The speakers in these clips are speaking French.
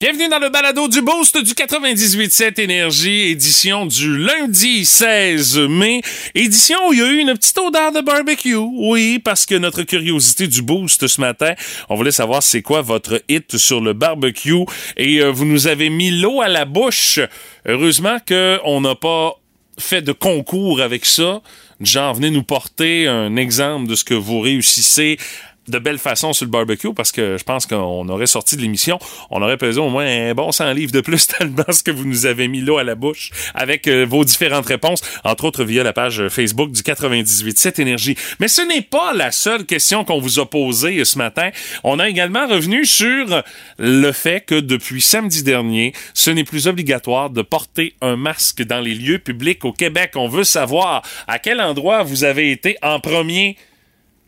Bienvenue dans le balado du Boost du 98.7 Énergie, édition du lundi 16 mai, édition où il y a eu une petite odeur de barbecue. Oui, parce que notre curiosité du Boost ce matin, on voulait savoir c'est quoi votre hit sur le barbecue et euh, vous nous avez mis l'eau à la bouche. Heureusement que on n'a pas fait de concours avec ça. Genre, venez nous porter un exemple de ce que vous réussissez de belle façon sur le barbecue parce que je pense qu'on aurait sorti de l'émission, on aurait pesé au moins un bon 100 livres de plus tellement ce que vous nous avez mis l'eau à la bouche avec euh, vos différentes réponses, entre autres via la page Facebook du 98.7 Énergie. Mais ce n'est pas la seule question qu'on vous a posée ce matin. On a également revenu sur le fait que depuis samedi dernier, ce n'est plus obligatoire de porter un masque dans les lieux publics au Québec. On veut savoir à quel endroit vous avez été en premier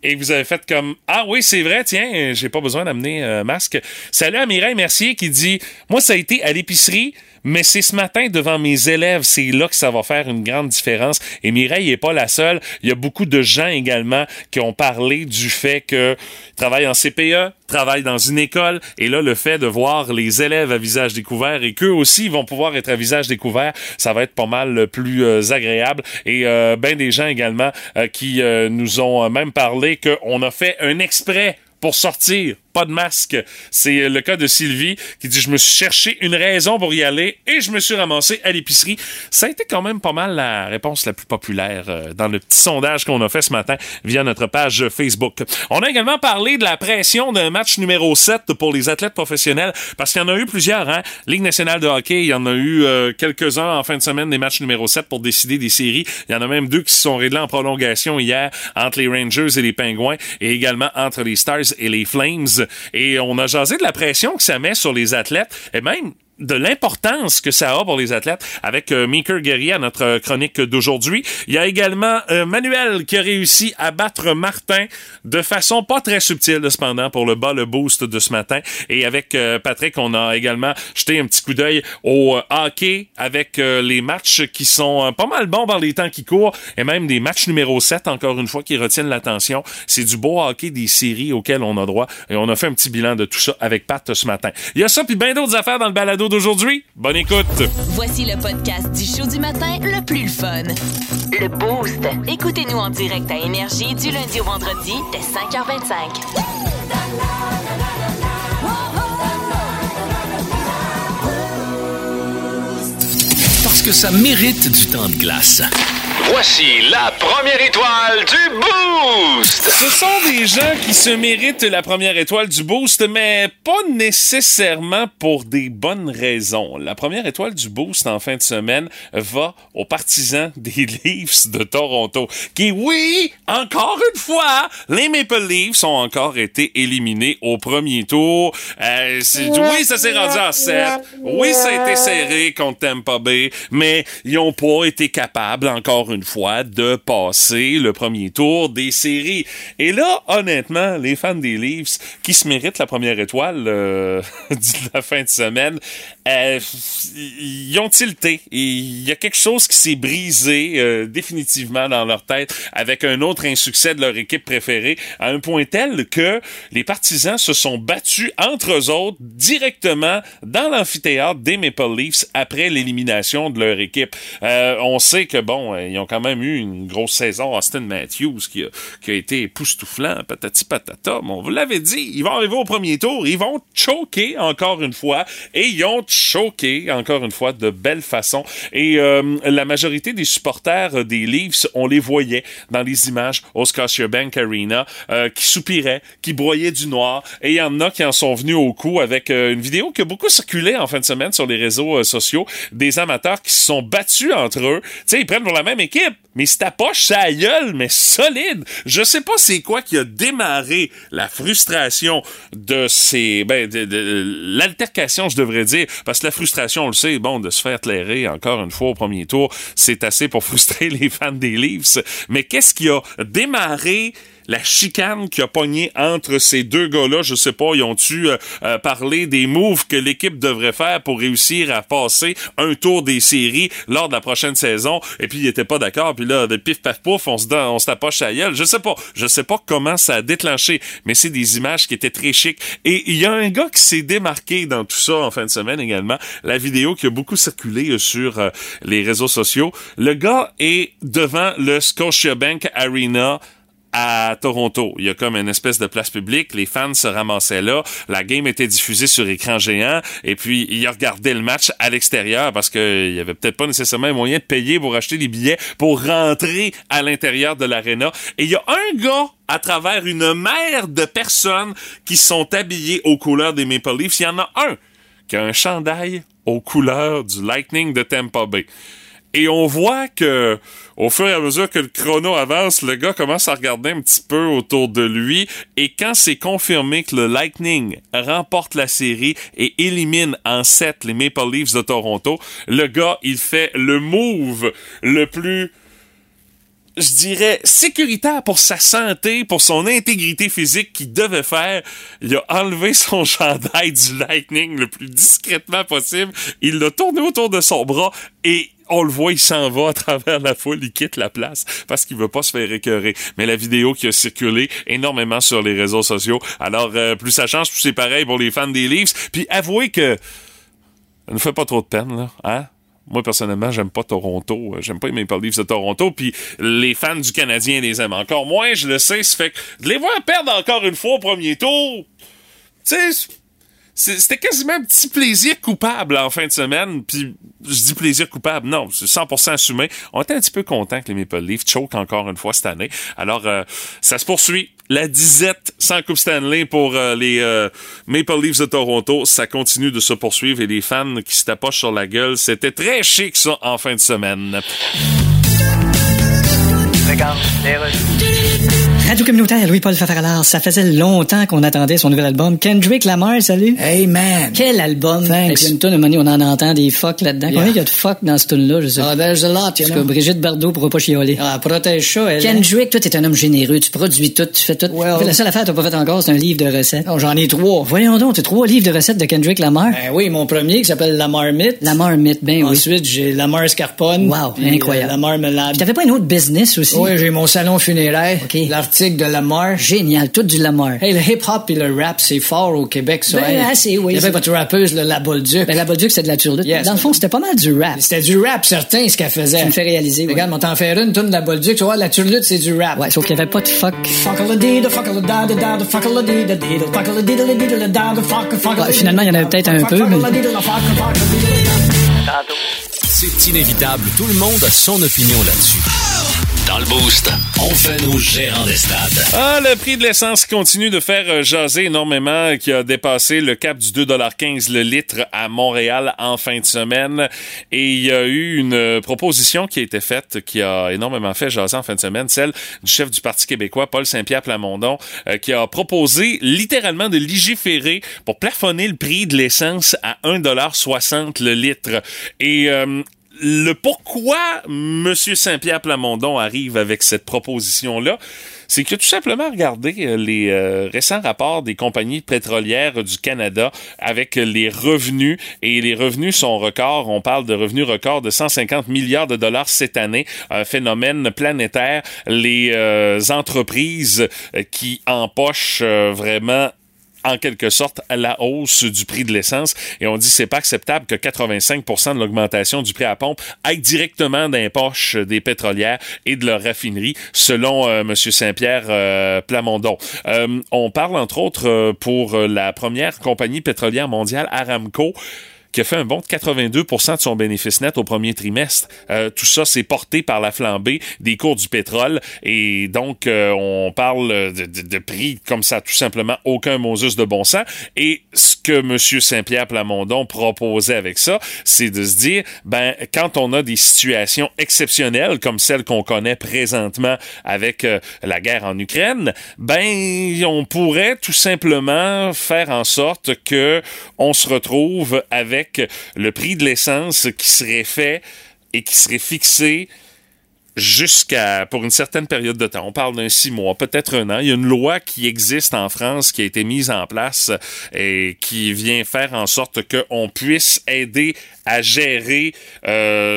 et vous avez fait comme ah oui c'est vrai tiens j'ai pas besoin d'amener un masque salut à Mireille Mercier qui dit moi ça a été à l'épicerie mais c'est ce matin devant mes élèves, c'est là que ça va faire une grande différence. Et Mireille n'est pas la seule. Il y a beaucoup de gens également qui ont parlé du fait que travaillent en CPE, travaillent dans une école, et là, le fait de voir les élèves à visage découvert et qu'eux aussi vont pouvoir être à visage découvert, ça va être pas mal plus euh, agréable. Et euh, ben des gens également euh, qui euh, nous ont même parlé qu'on a fait un exprès pour sortir pas de masque. C'est le cas de Sylvie qui dit je me suis cherché une raison pour y aller et je me suis ramassé à l'épicerie. Ça a été quand même pas mal la réponse la plus populaire euh, dans le petit sondage qu'on a fait ce matin via notre page Facebook. On a également parlé de la pression d'un match numéro 7 pour les athlètes professionnels parce qu'il y en a eu plusieurs hein. Ligue nationale de hockey, il y en a eu euh, quelques-uns en fin de semaine des matchs numéro 7 pour décider des séries. Il y en a même deux qui se sont réglés en prolongation hier entre les Rangers et les Pingouins et également entre les Stars et les Flames et on a jasé de la pression que ça met sur les athlètes. Et même de l'importance que ça a pour les athlètes avec euh, Meeker à notre chronique d'aujourd'hui. Il y a également euh, Manuel qui a réussi à battre Martin de façon pas très subtile cependant pour le bas le boost de ce matin et avec euh, Patrick on a également jeté un petit coup d'œil au euh, hockey avec euh, les matchs qui sont pas mal bons dans les temps qui courent et même des matchs numéro 7 encore une fois qui retiennent l'attention. C'est du beau hockey des séries auxquelles on a droit et on a fait un petit bilan de tout ça avec Pat ce matin. Il y a ça puis bien d'autres affaires dans le balado d'aujourd'hui. Bonne écoute. Voici le podcast du show du matin le plus fun. Le Boost. Écoutez-nous en direct à Énergie du lundi au vendredi dès 5h25. Parce que ça mérite du temps de glace. Voici la première étoile du Boost! Ce sont des gens qui se méritent la première étoile du Boost, mais pas nécessairement pour des bonnes raisons. La première étoile du Boost en fin de semaine va aux partisans des Leafs de Toronto, qui, oui, encore une fois, les Maple Leafs ont encore été éliminés au premier tour. Euh, oui, ça s'est rendu à 7. Oui, ça a été serré contre Tampa Bay, mais ils ont pas été capables, encore une fois, de passer le premier tour des séries. Et là, honnêtement, les fans des Leafs qui se méritent la première étoile euh, de la fin de semaine, euh, ils ont tilté. Il y a quelque chose qui s'est brisé euh, définitivement dans leur tête avec un autre insuccès de leur équipe préférée, à un point tel que les partisans se sont battus entre eux autres directement dans l'amphithéâtre des Maple Leafs après l'élimination de leur équipe. Euh, on sait que, bon, euh, ils ont quand même eu une grosse saison. Austin Matthews qui a, été époustouflant, patati patata. Mais on vous l'avait dit, ils vont arriver au premier tour, ils vont choquer encore une fois, et ils ont choqué encore une fois de belle façon. Et euh, la majorité des supporters des Leafs, on les voyait dans les images au Scotiabank Arena, euh, qui soupiraient, qui broyaient du noir, et il y en a qui en sont venus au coup avec euh, une vidéo qui a beaucoup circulé en fin de semaine sur les réseaux euh, sociaux, des amateurs qui se sont battus entre eux. Tu sais, ils prennent pour la même équipe, mais c'est ta poche, ça gueule, mais solide. Je sais pas c'est quoi qui a démarré la frustration de ces, ben, de, de- l'altercation, je devrais dire, parce que la frustration, on le sait, bon, de se faire clairer encore une fois au premier tour, c'est assez pour frustrer les fans des Leafs. Mais qu'est-ce qui a démarré la chicane qui a pogné entre ces deux gars-là. Je sais pas, ils ont-tu euh, euh, parlé des moves que l'équipe devrait faire pour réussir à passer un tour des séries lors de la prochaine saison. Et puis, ils étaient pas d'accord. Puis là, de pif paf pouf, on se, on se tapoche à gueule. Je sais pas. Je sais pas comment ça a déclenché, mais c'est des images qui étaient très chics. Et il y a un gars qui s'est démarqué dans tout ça en fin de semaine également. La vidéo qui a beaucoup circulé sur euh, les réseaux sociaux. Le gars est devant le Scotiabank Arena à Toronto. Il y a comme une espèce de place publique, les fans se ramassaient là, la game était diffusée sur écran géant, et puis il a regardé le match à l'extérieur parce qu'il y avait peut-être pas nécessairement moyen de payer pour acheter des billets pour rentrer à l'intérieur de l'aréna. Et il y a un gars à travers une mer de personnes qui sont habillées aux couleurs des Maple Leafs. Il y en a un qui a un chandail aux couleurs du Lightning de Tampa Bay. Et on voit que, au fur et à mesure que le chrono avance, le gars commence à regarder un petit peu autour de lui. Et quand c'est confirmé que le Lightning remporte la série et élimine en 7 les Maple Leafs de Toronto, le gars, il fait le move le plus je dirais, sécuritaire pour sa santé, pour son intégrité physique qu'il devait faire. Il a enlevé son chandail du Lightning le plus discrètement possible. Il l'a tourné autour de son bras et on le voit, il s'en va à travers la foule, il quitte la place parce qu'il veut pas se faire écœurer. Mais la vidéo qui a circulé énormément sur les réseaux sociaux, alors euh, plus ça change, plus c'est pareil pour les fans des Leafs. Puis avouez que ça ne fait pas trop de peine, là, hein? Moi, personnellement, j'aime pas Toronto. J'aime pas les Maple Leafs de Toronto. Puis les fans du Canadien les aiment encore moins. Je le sais. Ça fait que de les voir perdre encore une fois au premier tour, tu c'était quasiment un petit plaisir coupable en fin de semaine. Puis je dis plaisir coupable, non, c'est 100% assumé. On était un petit peu content que les Maple Leafs choquent encore une fois cette année. Alors, euh, ça se poursuit. La disette sans Coupe Stanley pour euh, les euh, Maple Leafs de Toronto, ça continue de se poursuivre et les fans qui se tapochent sur la gueule, c'était très chic ça en fin de semaine. Radio communautaire Louis-Paul ça faisait longtemps qu'on attendait son nouvel album. Kendrick Lamar, salut. Hey man. Quel album. Thanks. Et puis une tonne, on en entend des fuck là-dedans. Yeah. Combien il y a de fuck dans ce tune-là, je sais Ah, there's a lot, you Parce que know. Brigitte Bardot pourra pas chialer. Ah, protège ça, elle. Kendrick, toi, t'es un homme généreux, tu produis tout, tu fais tout. Well- la seule affaire que t'as pas fait encore, c'est un livre de recettes. Non, j'en ai trois. Voyons donc, t'as trois livres de recettes de Kendrick Lamar. Ben oui, mon premier qui s'appelle La Marmite. La marmite, ben oui. Ensuite, j'ai La Mar Scarpone. Wow, puis, incroyable. euh, la Marmelade. T'avais pas un autre business aussi? Oui, j'ai mon salon funéraire. OK. L'article de Lamar. Génial, tout du Lamar. Hey, le hip-hop et le rap, c'est fort au Québec, ça. Ben, Hey, assez, oui. Il y avait votre rappeuse, le La Bolduc. Ben, la Bolduc, c'est de la turlute. Yes. Dans le fond, c'était pas mal du rap. C'était du rap, certain, ce qu'elle faisait. Tu me fais réaliser, oui. Regarde, on t'en fait une, tourne de La Bolduc. Tu vois, la turlute, c'est du rap. Ouais, sauf qu'il y avait pas de fuck. Ouais, finalement, il y en avait peut-être un peu, mais- C'est inévitable, tout le monde a son opinion là-dessus. Dans le Boost, on fait nos gérants des stades. Ah, le prix de l'essence continue de faire euh, jaser énormément, qui a dépassé le cap du 2,15 le litre à Montréal en fin de semaine. Et il y a eu une euh, proposition qui a été faite, qui a énormément fait jaser en fin de semaine, celle du chef du Parti québécois, Paul Saint-Pierre Plamondon, euh, qui a proposé littéralement de légiférer pour plafonner le prix de l'essence à 1,60 le litre. Et... le pourquoi M. Saint-Pierre Plamondon arrive avec cette proposition-là, c'est que tout simplement regardé euh, les euh, récents rapports des compagnies pétrolières du Canada avec les revenus et les revenus sont records. On parle de revenus records de 150 milliards de dollars cette année, un phénomène planétaire. Les euh, entreprises qui empochent vraiment en quelque sorte à la hausse du prix de l'essence et on dit c'est pas acceptable que 85% de l'augmentation du prix à pompe aille directement dans les poches des pétrolières et de leurs raffineries selon euh, monsieur Saint-Pierre euh, Plamondon. Euh, on parle entre autres euh, pour euh, la première compagnie pétrolière mondiale Aramco qui a fait un bond de 82 de son bénéfice net au premier trimestre. Euh, tout ça, c'est porté par la flambée des cours du pétrole. Et donc, euh, on parle de, de- de prix comme ça, tout simplement, aucun Moses de bon sens. Et ce que M. Saint-Pierre Plamondon proposait avec ça, c'est de se dire, ben, quand on a des situations exceptionnelles comme celle qu'on connaît présentement avec euh, la guerre en Ukraine, ben, on pourrait tout simplement faire en sorte que on se retrouve avec le prix de l'essence qui serait fait et qui serait fixé jusqu'à pour une certaine période de temps. On parle d'un six mois, peut-être un an. Il y a une loi qui existe en France qui a été mise en place et qui vient faire en sorte qu'on puisse aider à gérer euh,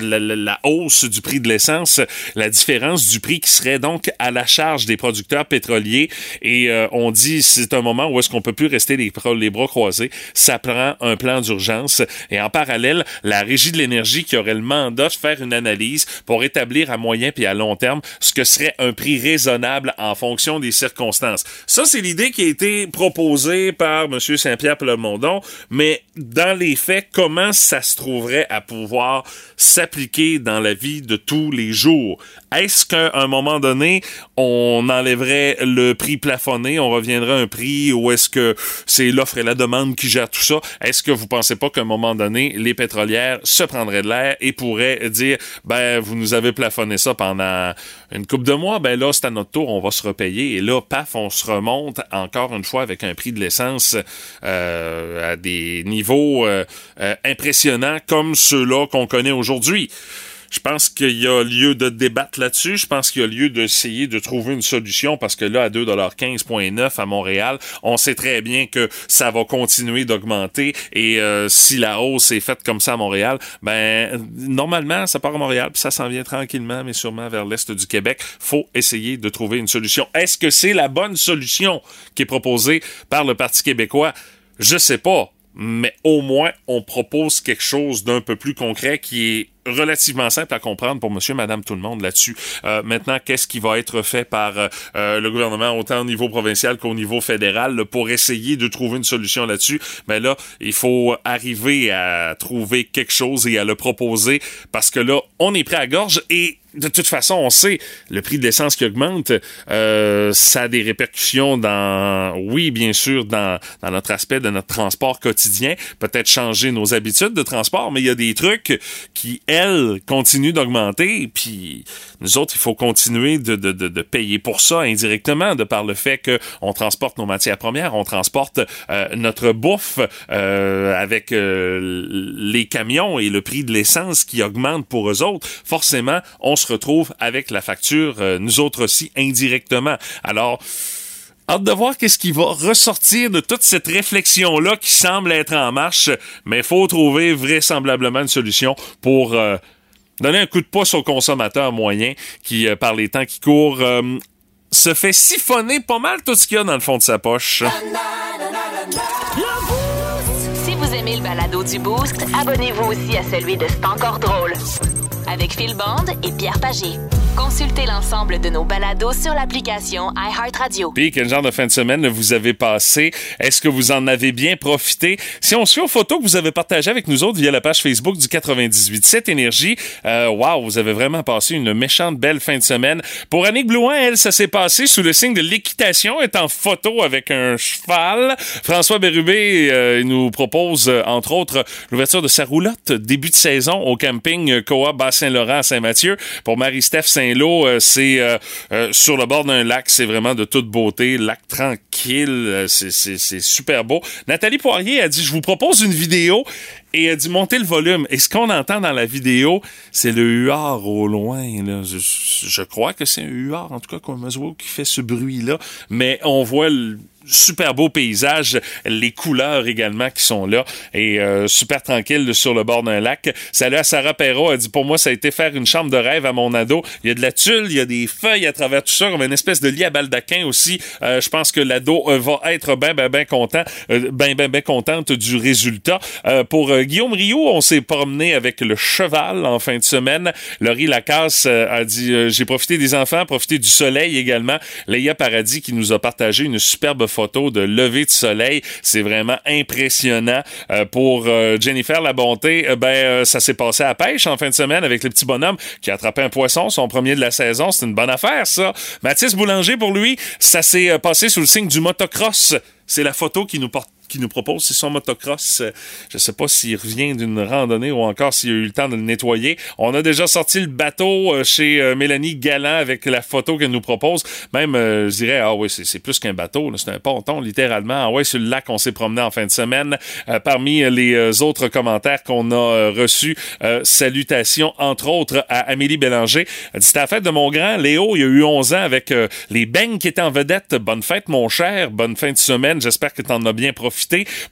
la, la, la, hausse du prix de l'essence, la différence du prix qui serait donc à la charge des producteurs pétroliers. Et euh, on dit c'est un moment où est-ce qu'on peut plus rester les, les bras croisés. Ça prend un plan d'urgence. Et en parallèle, la Régie de l'énergie qui aurait le mandat de faire une analyse pour établir à moyen puis à long terme ce que serait un prix raisonnable en fonction des circonstances. Ça, c'est l'idée qui a été proposée par M. Saint-Pierre Plamondon, mais dans les faits, comment ça se trouverait à pouvoir s'appliquer dans la vie de tous les jours. Est-ce qu'à un moment donné, on enlèverait le prix plafonné, on reviendrait à un prix ou est-ce que c'est l'offre et la demande qui gère tout ça? Est-ce que vous pensez pas qu'à un moment donné, les pétrolières se prendraient de l'air et pourraient dire, ben, vous nous avez plafonné ça pendant une coupe de mois, ben là, c'est à notre tour, on va se repayer et là, paf, on se remonte encore une fois avec un prix de l'essence euh, à des niveaux euh, euh, impressionnants comme ceux-là qu'on connaît aujourd'hui. Je pense qu'il y a lieu de débattre là-dessus. Je pense qu'il y a lieu d'essayer de trouver une solution parce que là, à 2,15,9 à Montréal, on sait très bien que ça va continuer d'augmenter et euh, si la hausse est faite comme ça à Montréal, ben normalement, ça part à Montréal puis ça s'en vient tranquillement, mais sûrement vers l'est du Québec. Faut essayer de trouver une solution. Est-ce que c'est la bonne solution qui est proposée par le Parti québécois? Je sais pas mais au moins on propose quelque chose d'un peu plus concret qui est relativement simple à comprendre pour monsieur, madame, tout le monde là-dessus. Euh, maintenant, qu'est-ce qui va être fait par euh, le gouvernement, autant au niveau provincial qu'au niveau fédéral, pour essayer de trouver une solution là-dessus? Mais là, il faut arriver à trouver quelque chose et à le proposer parce que là, on est prêt à gorge et de toute façon, on sait, le prix de l'essence qui augmente, euh, ça a des répercussions dans, oui, bien sûr, dans, dans notre aspect de notre transport quotidien, peut-être changer nos habitudes de transport, mais il y a des trucs qui, elle, continue d'augmenter. Puis nous autres, il faut continuer de, de, de, de, payer pour ça indirectement, de par le fait qu'on transporte nos matières premières, on transporte euh, notre bouffe euh, avec les camions et le prix de l'essence qui augmente pour eux autres. Forcément, se retrouve avec la facture, euh, nous autres aussi, indirectement. Alors, Hâte de voir qu'est-ce qui va ressortir de toute cette réflexion-là qui semble être en marche, mais il faut trouver vraisemblablement une solution pour euh, donner un coup de pouce au consommateur moyen qui, euh, par les temps qui courent, se fait siphonner pas mal tout ce qu'il y a dans le fond de sa poche. Si vous aimez le balado du Boost, abonnez-vous aussi à celui de C'est encore avec Phil Bond et Pierre Pagé. Consultez l'ensemble de nos balados sur l'application iHeartRadio. Puis, quel genre de fin de semaine vous avez passé? Est-ce que vous en avez bien profité? Si on suit aux photos que vous avez partagées avec nous autres via la page Facebook du 98.7 Énergie, euh, wow, vous avez vraiment passé une méchante belle fin de semaine. Pour Annick Blouin, elle, ça s'est passé sous le signe de l'équitation, est en photo avec un cheval. François Bérubé euh, il nous propose, euh, entre autres, l'ouverture de sa roulotte début de saison au camping Coa Bas-Saint-Laurent à Saint-Mathieu. Pour Marie-Steph Saint-Lô, euh, c'est euh, euh, sur le bord d'un lac, c'est vraiment de toute beauté, lac tranquille, c'est super beau. Nathalie Poirier a dit, je vous propose une vidéo et elle dit montez le volume. Et ce qu'on entend dans la vidéo, c'est le huard au loin. Je, crois que c'est un huard, en tout cas, comme un qui fait ce bruit-là. Mais on voit le super beau paysage, les couleurs également qui sont là et euh, super tranquille sur le bord d'un lac. Salut à Sarah Perrault, elle dit pour moi ça a été faire une chambre de rêve à mon ado. Il y a de la tulle, il y a des feuilles à travers tout ça, comme une espèce de lit à baldaquin aussi. Euh, je pense que l'ado euh, va être ben ben ben content, ben ben ben contente du résultat. pour Guillaume Rio, on s'est promené avec le cheval en fin de semaine. Laurie Lacasse a dit j'ai profité des enfants, profité du soleil également. Léa Paradis qui nous a partagé une superbe photo de lever de soleil. C'est vraiment impressionnant. Euh, pour euh, Jennifer La Bonté, euh, ben ça s'est passé à pêche en fin de semaine avec le petit bonhomme qui a attrapé un poisson, son premier de la saison. C'est une bonne affaire, ça. Mathis Boulanger, pour lui, ça s'est passé sous le signe du motocross. C'est la photo qui nous porte qui nous propose, c'est son motocross. Je sais pas s'il revient d'une randonnée ou encore s'il a eu le temps de le nettoyer. On a déjà sorti le bateau euh, chez euh, Mélanie Galland avec la photo qu'elle nous propose. Même, euh, je dirais, ah oui, c'est plus qu'un bateau, c'est un ponton, littéralement. Ah ouais, sur le lac, on s'est promené en fin de semaine. Parmi les autres commentaires qu'on a reçus, salutations, entre autres, à Amélie Bélanger. C'était la fête de mon grand Léo, il a eu 11 ans avec les beignes qui étaient en vedette. Bonne fête, mon cher. Bonne fin de semaine. J'espère que tu en as bien profité.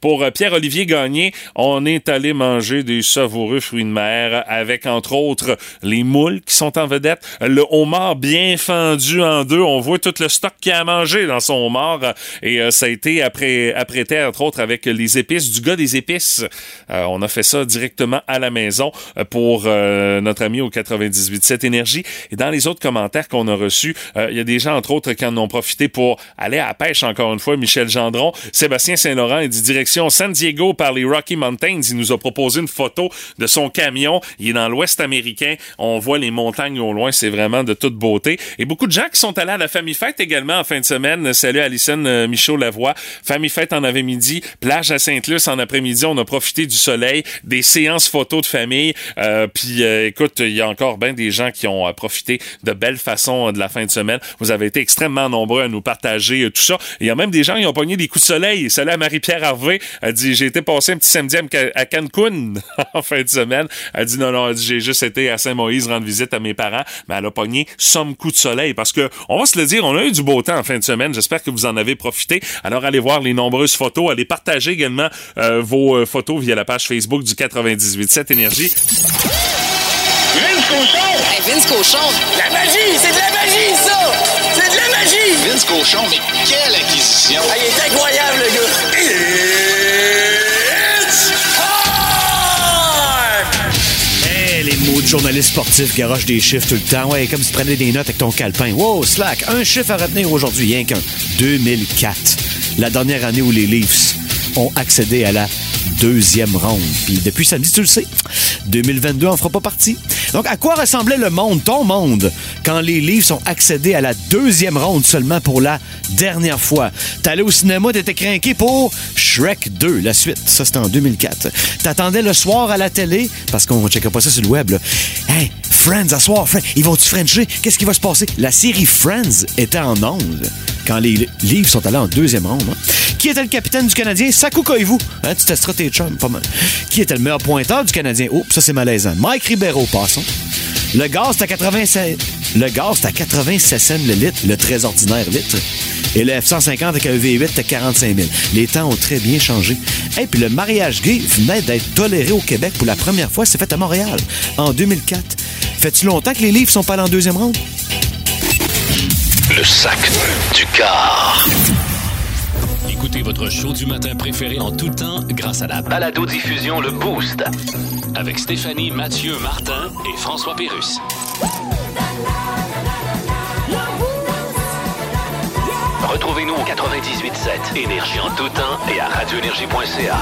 Pour euh, Pierre-Olivier Gagné, on est allé manger des savoureux fruits de mer avec, entre autres, les moules qui sont en vedette. Le homard bien fendu en deux. On voit tout le stock qu'il a à manger dans son homard. Et euh, ça a été après, apprêté, entre autres, avec les épices du gars des épices. Euh, on a fait ça directement à la maison pour notre ami au 98.7 Énergie. Et dans les autres commentaires qu'on a reçus, il y a des gens, entre autres, qui en ont profité pour aller à la pêche, encore une fois. Michel Gendron, Sébastien Saint-Laurent, il dit direction San Diego par les Rocky Mountains. Il nous a proposé une photo de son camion. Il est dans l'Ouest américain. On voit les montagnes au loin. C'est vraiment de toute beauté. Et beaucoup de gens qui sont allés à la Famille Fête également en fin de semaine. Salut Alison euh, Michaud-Lavoie. Famille Fête en avant-midi. Plage à Sainte-Luce en après-midi. On a profité du soleil, des séances photos de famille. Euh, Puis euh, écoute, il y a encore bien des gens qui ont euh, profité de belles façons euh, de la fin de semaine. Vous avez été extrêmement nombreux à nous partager tout ça. Il y a même des gens qui ont pogné des coups de soleil. Salut à Marie-Pierre Harvey. Elle dit, j'ai été passer un petit samedi à Cancun en fin de semaine. Elle dit, non, non, elle dit, j'ai juste été à Saint-Moïse rendre visite à mes parents. Mais elle a pogné somme coup de soleil parce que, on va se le dire, on a eu du beau temps en fin de semaine. J'espère que vous en avez profité. Alors, allez voir les nombreuses photos. Allez partager également euh, vos euh, photos via la page Facebook du 98.7 Énergie. Vince Cochon! Hey, Vince Cochon, La magie! C'est de la magie, ça! C'est de la magie! Vince Cochon, mais quelle acquisition! Ah, il est incroyable, le gars! Journalistes sportifs garochent des chiffres tout le temps. Ouais, comme si tu prenais des notes avec ton calepin. Wow, slack. Un chiffre à retenir aujourd'hui, rien qu'un. 2004. La dernière année où les Leafs ont accédé à la deuxième ronde. Puis depuis samedi, tu le sais, 2022 en fera pas partie. Donc, à quoi ressemblait le monde, ton monde, quand les Leafs ont accédé à la deuxième ronde seulement pour la dernière fois? T'allais au cinéma, t'étais craqué pour Shrek 2, la suite. Ça, c'était en 2004. T'attendais le soir à la télé, parce qu'on checkait pas ça sur le web, là. Hey, Friends, à soir, Friends, ils vont-tu Frencher? Qu'est-ce qui va se passer? La série Friends était en onde quand les livres sont allés en deuxième ronde. hein. Qui était le capitaine du Canadien? Saku Koivu. Hein, tu testeras tes chums, pas mal. Qui était le meilleur pointeur du Canadien? Oh, ça c'est malaisant. Mike Ribeiro, passons. Le gaz, c'est à 87... Le gaz, c'est à 87 cents le litre, le très ordinaire litre. Et le F-150 avec un V8, c'était 45 000. Les temps ont très bien changé. Et puis le mariage gay venait d'être toléré au Québec pour la première fois. C'est fait à Montréal, en 2004. Fait-tu longtemps que les livres sont pas allés en deuxième ronde? Le sac du car. Écoutez votre show du matin préféré en tout temps grâce à la Balado-diffusion Le Boost. avec Stéphanie, Mathieu, Martin et François Pérus. Retrouvez-nous au 98.7 Énergie en tout temps et à radioénergie.ca.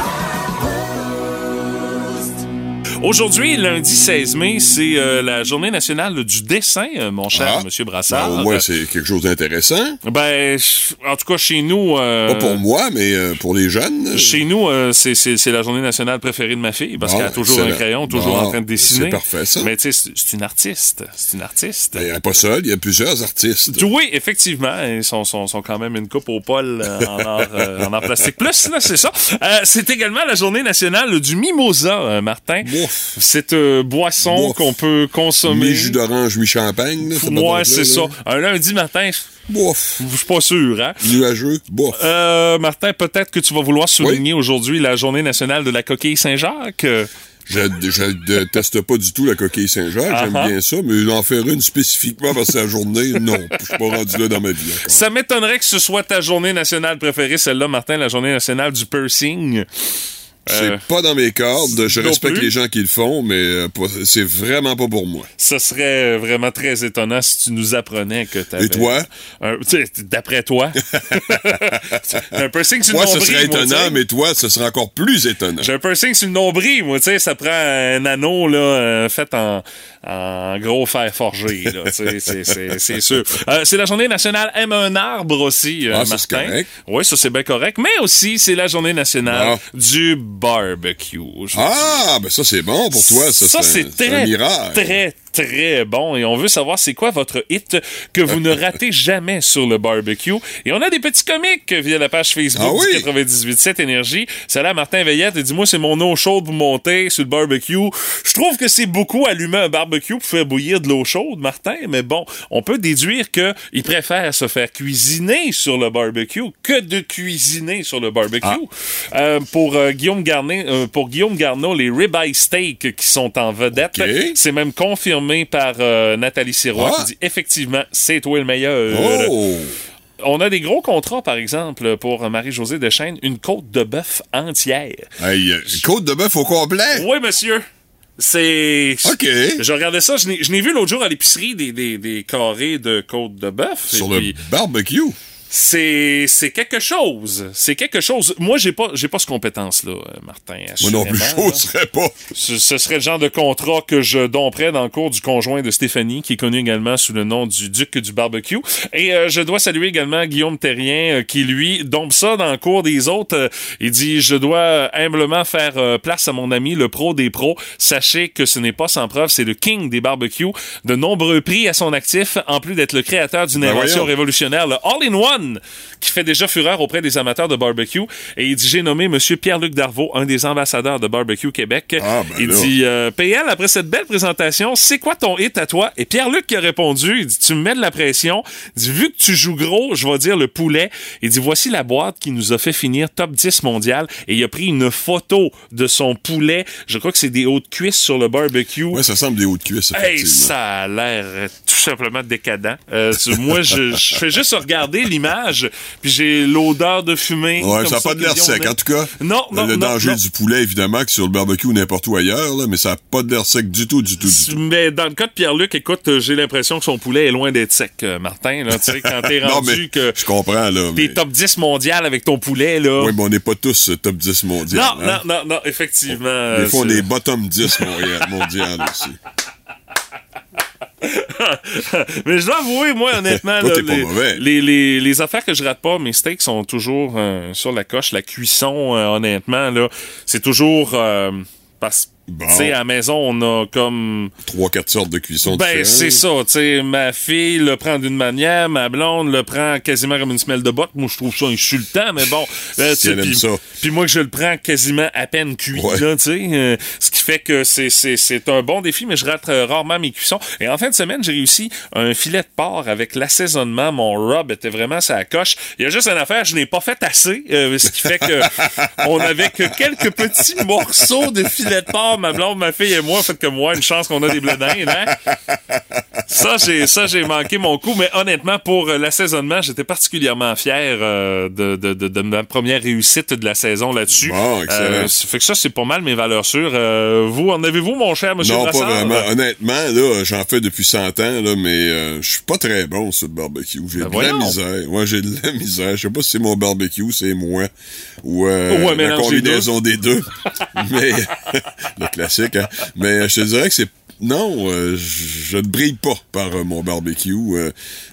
Aujourd'hui, lundi 16 mai, c'est euh, la journée nationale du dessin, euh, mon cher Ah. Monsieur Ben, Brassard. au moins, c'est quelque chose d'intéressant. Ben, en tout cas, chez nous... euh, Pas pour moi, mais euh, pour les jeunes. Chez nous, euh, c'est- la journée nationale préférée de ma fille parce Bon, qu'elle a toujours un crayon, toujours Bon, en train de dessiner. c'est parfait, ça. Mais tu sais, c'est une artiste. C'est une artiste. Ben, a pas seul, il y a plusieurs artistes. Oui, effectivement. Ils sont, sont, sont quand même une coupe au pôle en, euh, en or plastique plus, là, c'est ça. Euh, c'est également la journée nationale du mimosa, Martin. Cette euh, boisson qu'on peut consommer. Mi-jus d'orange, mi-champagne. là, cette Ouais, patente-là, c'est ça. Un lundi matin, je Bouf. je suis pas sûr, hein? Nuageux. Bouf. Euh, Martin, peut-être que tu vas vouloir souligner aujourd'hui la journée nationale de la coquille Saint-Jacques. Je, je déteste pas du tout la coquille Saint-Jacques, j'aime Ah-ha. bien ça, mais en faire une spécifiquement parce que la journée, non. Je suis pas rendu là dans ma vie encore. Ça m'étonnerait que ce soit ta journée nationale préférée, celle-là, Martin, la journée nationale du piercing. C'est Euh, pas dans mes cordes. Je respecte plus. les gens qui le font, mais euh, c'est vraiment pas pour moi. Ce serait vraiment très étonnant si tu nous apprenais que tu Et toi? D'après toi? un piercing sur le Moi, ce nombril, serait moi, tu étonnant, mais toi, ce serait encore plus étonnant. J'ai un piercing sur le nombril, moi, tu sais, ça prend un anneau, là, euh, fait en, en gros fer forgé, là, c'est- sûr. Euh, c'est la journée nationale Aime un arbre aussi, euh, Ah, Martin. Oui, ça, c'est bien correct. Mais aussi, c'est la journée nationale Ah. du barbecue. Ah, ben ça, c'est bon pour toi. Ça, ça, c'est très, très, très bon. Et on veut savoir c'est quoi votre hit que vous ne ratez jamais sur le barbecue. Et on a des petits comiques via la page Facebook Ah oui? du 98.7 Énergie. C'est là Martin Veillette. Il dit, moi, c'est mon eau chaude pour monter sur le barbecue. Je trouve que c'est beaucoup allumer un barbecue pour faire bouillir de l'eau chaude, Martin. Mais bon, on peut déduire que il préfère se faire cuisiner sur le barbecue que de cuisiner sur le barbecue. Ah. Euh, pour euh, Guillaume Garnet, euh, pour Guillaume Garneau, les ribeye steak qui sont en vedette, OK. c'est même confirmé par euh, Nathalie Sirois Ah. qui dit effectivement, c'est toi le meilleur. Oh! On a des gros contrats, par exemple, pour Marie-Josée Deschênes, une côte de bœuf entière. Hey, euh, côte de bœuf au complet? Oui, monsieur. C'est. OK. Je regardais ça, je n'ai je n'ai vu l'autre jour à l'épicerie des, des, des carrés de côte de bœuf. Sur et le puis barbecue. C'est c'est quelque chose. C'est quelque chose. Moi, j'ai pas j'ai pas cette compétence-là, euh, Martin. Moi non plus, là. j'oserais pas. Ce, ce serait le genre de contrat que je domperais dans le cours du conjoint de Stéphanie, qui est connu également sous le nom du Duc du barbecue. Et euh, je dois saluer également Guillaume Terrien, euh, qui lui dompe ça dans le cours des autres. Euh, il dit, je dois humblement faire place à mon ami, le pro des pros. Sachez que ce n'est pas sans preuve, c'est le king des barbecues. De nombreux prix à son actif, en plus d'être le créateur d'une Ben invention voyons. révolutionnaire, le Qui fait déjà fureur auprès des amateurs de barbecue. Et il dit, j'ai nommé Monsieur Pierre-Luc Darvaux, un des ambassadeurs de Barbecue Québec. Ah, ben il là. dit, euh, PL, après cette belle présentation, c'est quoi ton hit à toi? Et Pierre-Luc qui a répondu, il dit, tu me mets de la pression. Il dit, vu que tu joues gros, je vais dire le poulet. Il dit, voici la boîte qui nous a fait finir top 10 mondial. Et il a pris une photo de son poulet. Je crois que c'est des hautes cuisses sur le barbecue. Ouais, ça semble des hauts de cuisse, Hey, ça a l'air tout simplement décadent. Euh, moi, je, je fais juste regarder l'image, puis j'ai l'odeur de fumée. Ouais, ça n'a pas de l'air sec. En tout cas, Non, non, le non, danger non. du poulet, évidemment, que sur le barbecue ou n'importe où ailleurs, là, mais ça n'a pas de l'air sec du tout, du tout, du tout. Mais dans le cas de Pierre-Luc, écoute, euh, j'ai l'impression que son poulet est loin d'être sec, euh, Martin. Là, tu sais, quand t'es Non, rendu mais que je comprends, là. t'es Mais... top 10 mondial avec ton poulet, là. Oui, mais on n'est pas tous euh, top 10 mondial. non, hein. non, non, non, effectivement. Des fois, on est bottom 10 mondial, mondial aussi. Mais je dois avouer, moi, honnêtement, là, les, les, les affaires que je rate pas, mes steaks sont toujours euh, sur la coche. La cuisson, euh, honnêtement, là, c'est toujours... euh, parce Bon. tu sais, à la maison, on a comme... Trois, quatre sortes de cuisson Ben, c'est ça, tu sais, ma fille le prend d'une manière, ma blonde le prend quasiment comme une semelle de botte. Moi, je trouve ça insultant, mais bon. euh, elle aime puis- ça. Puis moi, je le prends quasiment à peine cuit, Ouais. là, tu sais. euh, ce qui fait que c'est, c'est, c'est un bon défi, mais je rate euh, rarement mes cuissons. Et en fin de semaine, j'ai réussi un filet de porc avec l'assaisonnement. Mon rub était vraiment sa coche. Il y a juste une affaire, je n'ai pas fait assez, ce qui fait que on avait que quelques petits morceaux de filet de porc, ma blonde, ma fille et moi. Fait que moi, une chance qu'on a des bledins, hein? Ça, j'ai, ça, j'ai manqué mon coup, mais honnêtement, pour euh, l'assaisonnement, j'étais particulièrement fier euh, de, de, de, de ma première réussite de la saison là-dessus. Bon, excellent. Euh, ça fait que ça, c'est pas mal mes valeurs sûres. Euh, vous, en avez-vous, mon cher monsieur Non, pas vraiment. Honnêtement, là, j'en fais depuis 100 ans, là, mais je suis pas très bon sur le barbecue. J'ai Ben de la misère. Ouais, j'ai de la misère. Je sais pas si c'est mon barbecue, c'est moi. Ou Ou la combinaison des deux. mais le classique, hein. Mais je te dirais que c'est non, euh, je ne brille pas par euh, mon barbecue. Euh,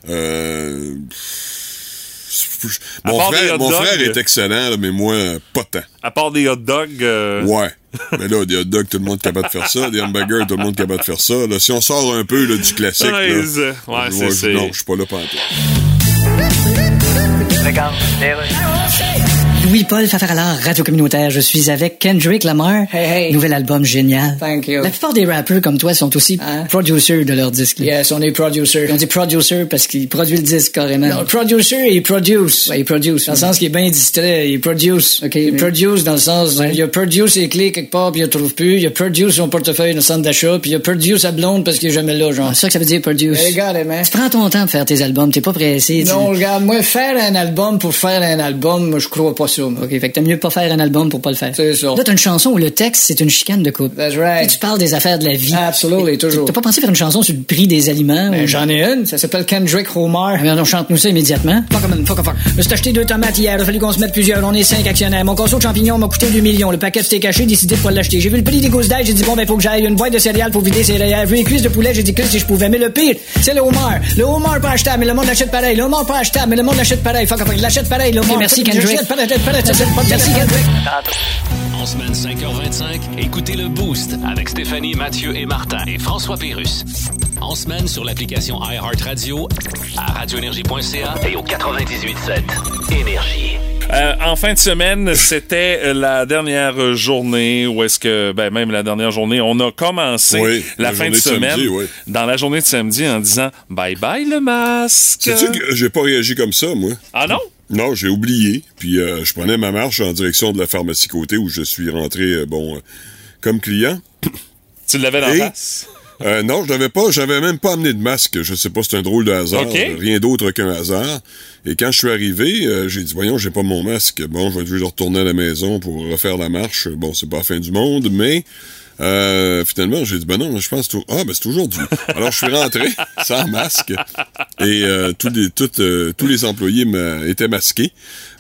euh, mon frère, mon dogs. frère est excellent, là, mais moi, euh, pas tant. À part des hot dogs. euh, Ouais. Mais là, des hot dogs, tout le monde est capable de faire ça. Des hamburgers, tout le monde est capable de faire ça. Là, si on sort un peu là, du classique, là, Ouais, c'est- ouais, c'est- je- c'est- non, je suis pas là pantoute. Louis-Paul Fafaralard, Radio Communautaire. Je suis avec Kendrick Lamar. Hey, hey. Nouvel album génial. Thank you. La plupart des rappeurs comme toi sont aussi Hein? producers de leur disque. Yes, on est producer. On dit producer parce qu'il produit le disque carrément. Non, producer, il produce. Ouais, il produce. Dans le sens qu'il est bien distrait, il produce. Ok, il mais- produce dans le sens, Ouais. il a produce ses clés quelque part puis il ne trouve plus. Il a produce son portefeuille dans le centre d'achat puis il a produce sa blonde parce qu'il est jamais là, genre. C'est ça que ça veut dire produce. Hey, regarde, man. Tu prends ton temps pour faire tes albums, t'es pas pressé. tu- Non, regarde, moi, faire un album pour faire un album, moi, je crois pas ça. Ça. OK, fait que t'as mieux pas faire un album pour pas le faire. C'est ça. Là, t'as une chanson où le texte, c'est une chicane de couple. That's right. Tu parles des affaires de la vie. Absolutely, toujours. T'as pas pensé faire une chanson sur le prix des aliments? Ben, ou- J'en ai une, ça s'appelle Kendrick Homer. Ah, on chante-nous ça immédiatement. Fuck, man, fuck, fuck. Je acheté deux tomates hier, il a fallu qu'on se mette plusieurs. On est cinq actionnaires. Mon conso de champignons m'a coûté 2 millions. Le paquet c'était caché, décidé de pas l'acheter. J'ai vu le prix des gousses d'ail, j'ai dit bon ben faut que j'aille une boîte de céréales pour vider rayères. Vu les cuisses de poulet, j'ai dit que si je pouvais. Mais le pire, c'est le homard. Le homard pas achetable, mais le monde l'achète pareil. Le homard pas achetable, mais le monde l'achète pareil. Fuck, fuck, l'achète pareil. Le homard. Merci Kendrick. En semaine 5h25, Écoutez le Boost avec Stéphanie, Mathieu et Martin et François Pérus. en semaine sur l'application iHeartRadio À radioénergie.ca et au 98.7 Énergie. Euh, en fin de semaine, c'était euh, la dernière journée, ou est-ce que, ben même la dernière journée, on a commencé Oui, la, la fin de semaine samedi, oui. dans la journée de samedi en disant bye bye le masque. Sais-tu que j'ai pas réagi comme ça, moi? Ah non? Non, j'ai oublié. Puis euh, je prenais ma marche en direction de la pharmacie côté où je suis rentré, euh, bon, euh, comme client. Tu l'avais dans Et- la face? Non, je l'avais pas, j'avais même pas amené de masque. Je sais pas, c'est un drôle de hasard. Rien d'autre qu'un hasard. Et quand je suis arrivé, j'ai dit, voyons, j'ai pas mon masque. Bon, je vais retourner à la maison pour refaire la marche. Bon, c'est pas la fin du monde, mais euh, finalement, j'ai dit, ben non, je pense tout. Ah, ben c'est aujourd'hui. Alors, je suis rentré sans masque. Et euh, tous euh, tous les employés étaient masqués.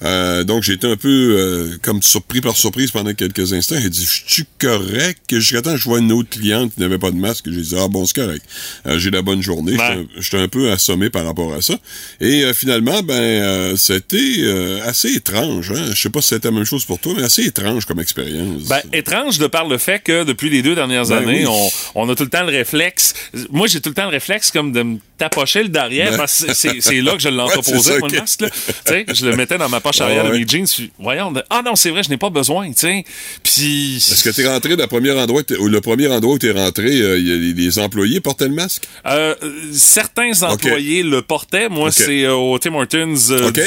Euh, donc, j'ai été un peu euh, comme surpris par surprise pendant quelques instants. J'ai dit, je suis correct? Jusqu'à temps que je vois une autre cliente qui n'avait pas de masque? J'ai dit, ah bon, c'est correct. Euh, j'ai la bonne journée. J'étais un- peu assommé par rapport à ça. Et euh, finalement, ben, euh, c'était euh, assez étrange. Hein? Je sais pas si c'était la même chose pour toi, mais assez étrange comme expérience. Ben, étrange de par le fait que depuis les deux dernières Ben années, oui. on, on a tout le temps le réflexe. Moi, j'ai tout le temps le réflexe comme de me tapocher le derrière Ben. parce que c'est- là que je Ouais, l'entreposais, le ok. masque. là. Tu je le mettais dans ma poche arrière Ah de ouais. mes jeans. puis, voyons, de- ah non, c'est vrai, je n'ai pas besoin, tu. Puis... Est-ce que t'es rentré dans le premier endroit, le premier où t'es rentré, euh, les, les employés portaient le masque? Euh, certains employés le portaient. Moi, c'est euh, au Tim Hortons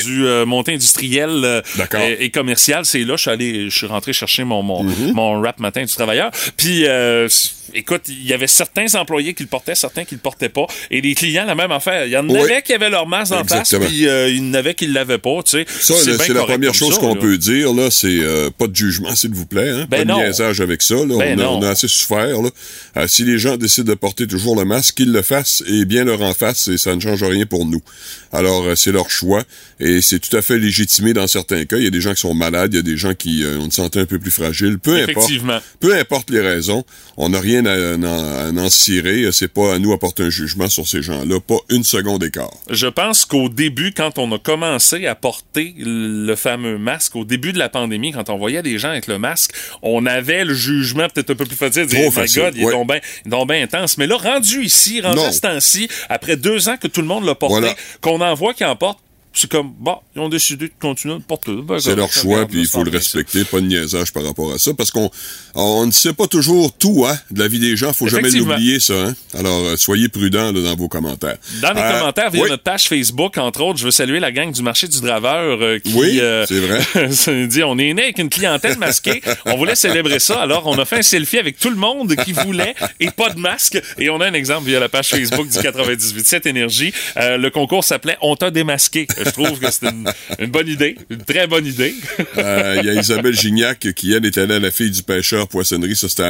du monté industriel et, et commercial. C'est là, je suis allé, je suis rentré chercher mon mon, Mhm. mon rap matin du travailleur. Puis, écoute, il y avait certains employés qui le portaient, certains qui le portaient pas, et les clients la même affaire. Il y en Oui. avait qui avaient leur masque en face, puis euh, il y en avait qui l'avaient pas. Tu sais, Ça, c'est la première chose qu'on peut dire, là, c'est euh, pas de jugement, s'il vous plaît, hein? Ben pas de niaisage avec ça, là. Ben on, a, non. on a assez souffert, là. Euh, si les gens décident de porter toujours le masque, qu'ils le fassent et bien leur en face, et ça ne change rien pour nous. Alors, c'est leur choix, et c'est tout à fait légitimé dans certains cas. Il y a des gens qui sont malades, il y a des gens qui ont une santé un peu plus fragile. Peu importe. Peu importe les raisons, on n'a rien à, à- à en cirer. C'est pas à nous à porter un jugement sur ces gens-là. Pas une seconde d'écart. Je pense qu'au début, quand on a commencé à porter le fameux masque, au début de la pandémie, quand on voyait des gens avec le masque, on avait le jugement peut-être un peu plus facile de dire, oh my God, il est ouais. donc bien donc ben intense. Mais là, rendu ici, rendu Non. à ce temps-ci, après deux ans que tout le monde l'a porté, Voilà. qu'on en voit qui en portent, c'est comme, bon, ils ont décidé de continuer de porter. Ben, C'est leur choix, puis il faut le ça. respecter, pas de niaisage par rapport à ça, parce qu'on on ne sait pas toujours tout hein, de la vie des gens, faut jamais l'oublier ça. Hein? Alors, euh, soyez prudents là, dans vos commentaires. Dans les Euh, commentaires via oui. notre page Facebook, entre autres, je veux saluer la gang du marché du draveur euh, qui Oui, c'est vrai. dit on est né avec une clientèle masquée, on voulait célébrer ça, alors on a fait un selfie avec tout le monde qui voulait et pas de masque et on a un exemple via la page Facebook du 98.7 Énergie. Le concours s'appelait On t'a démasqué. Je trouve que c'est une, une bonne idée, une très bonne idée. Il y a Isabelle Gignac qui, elle, est allée à la fille du pêcheur poissonnerie, ça c'était.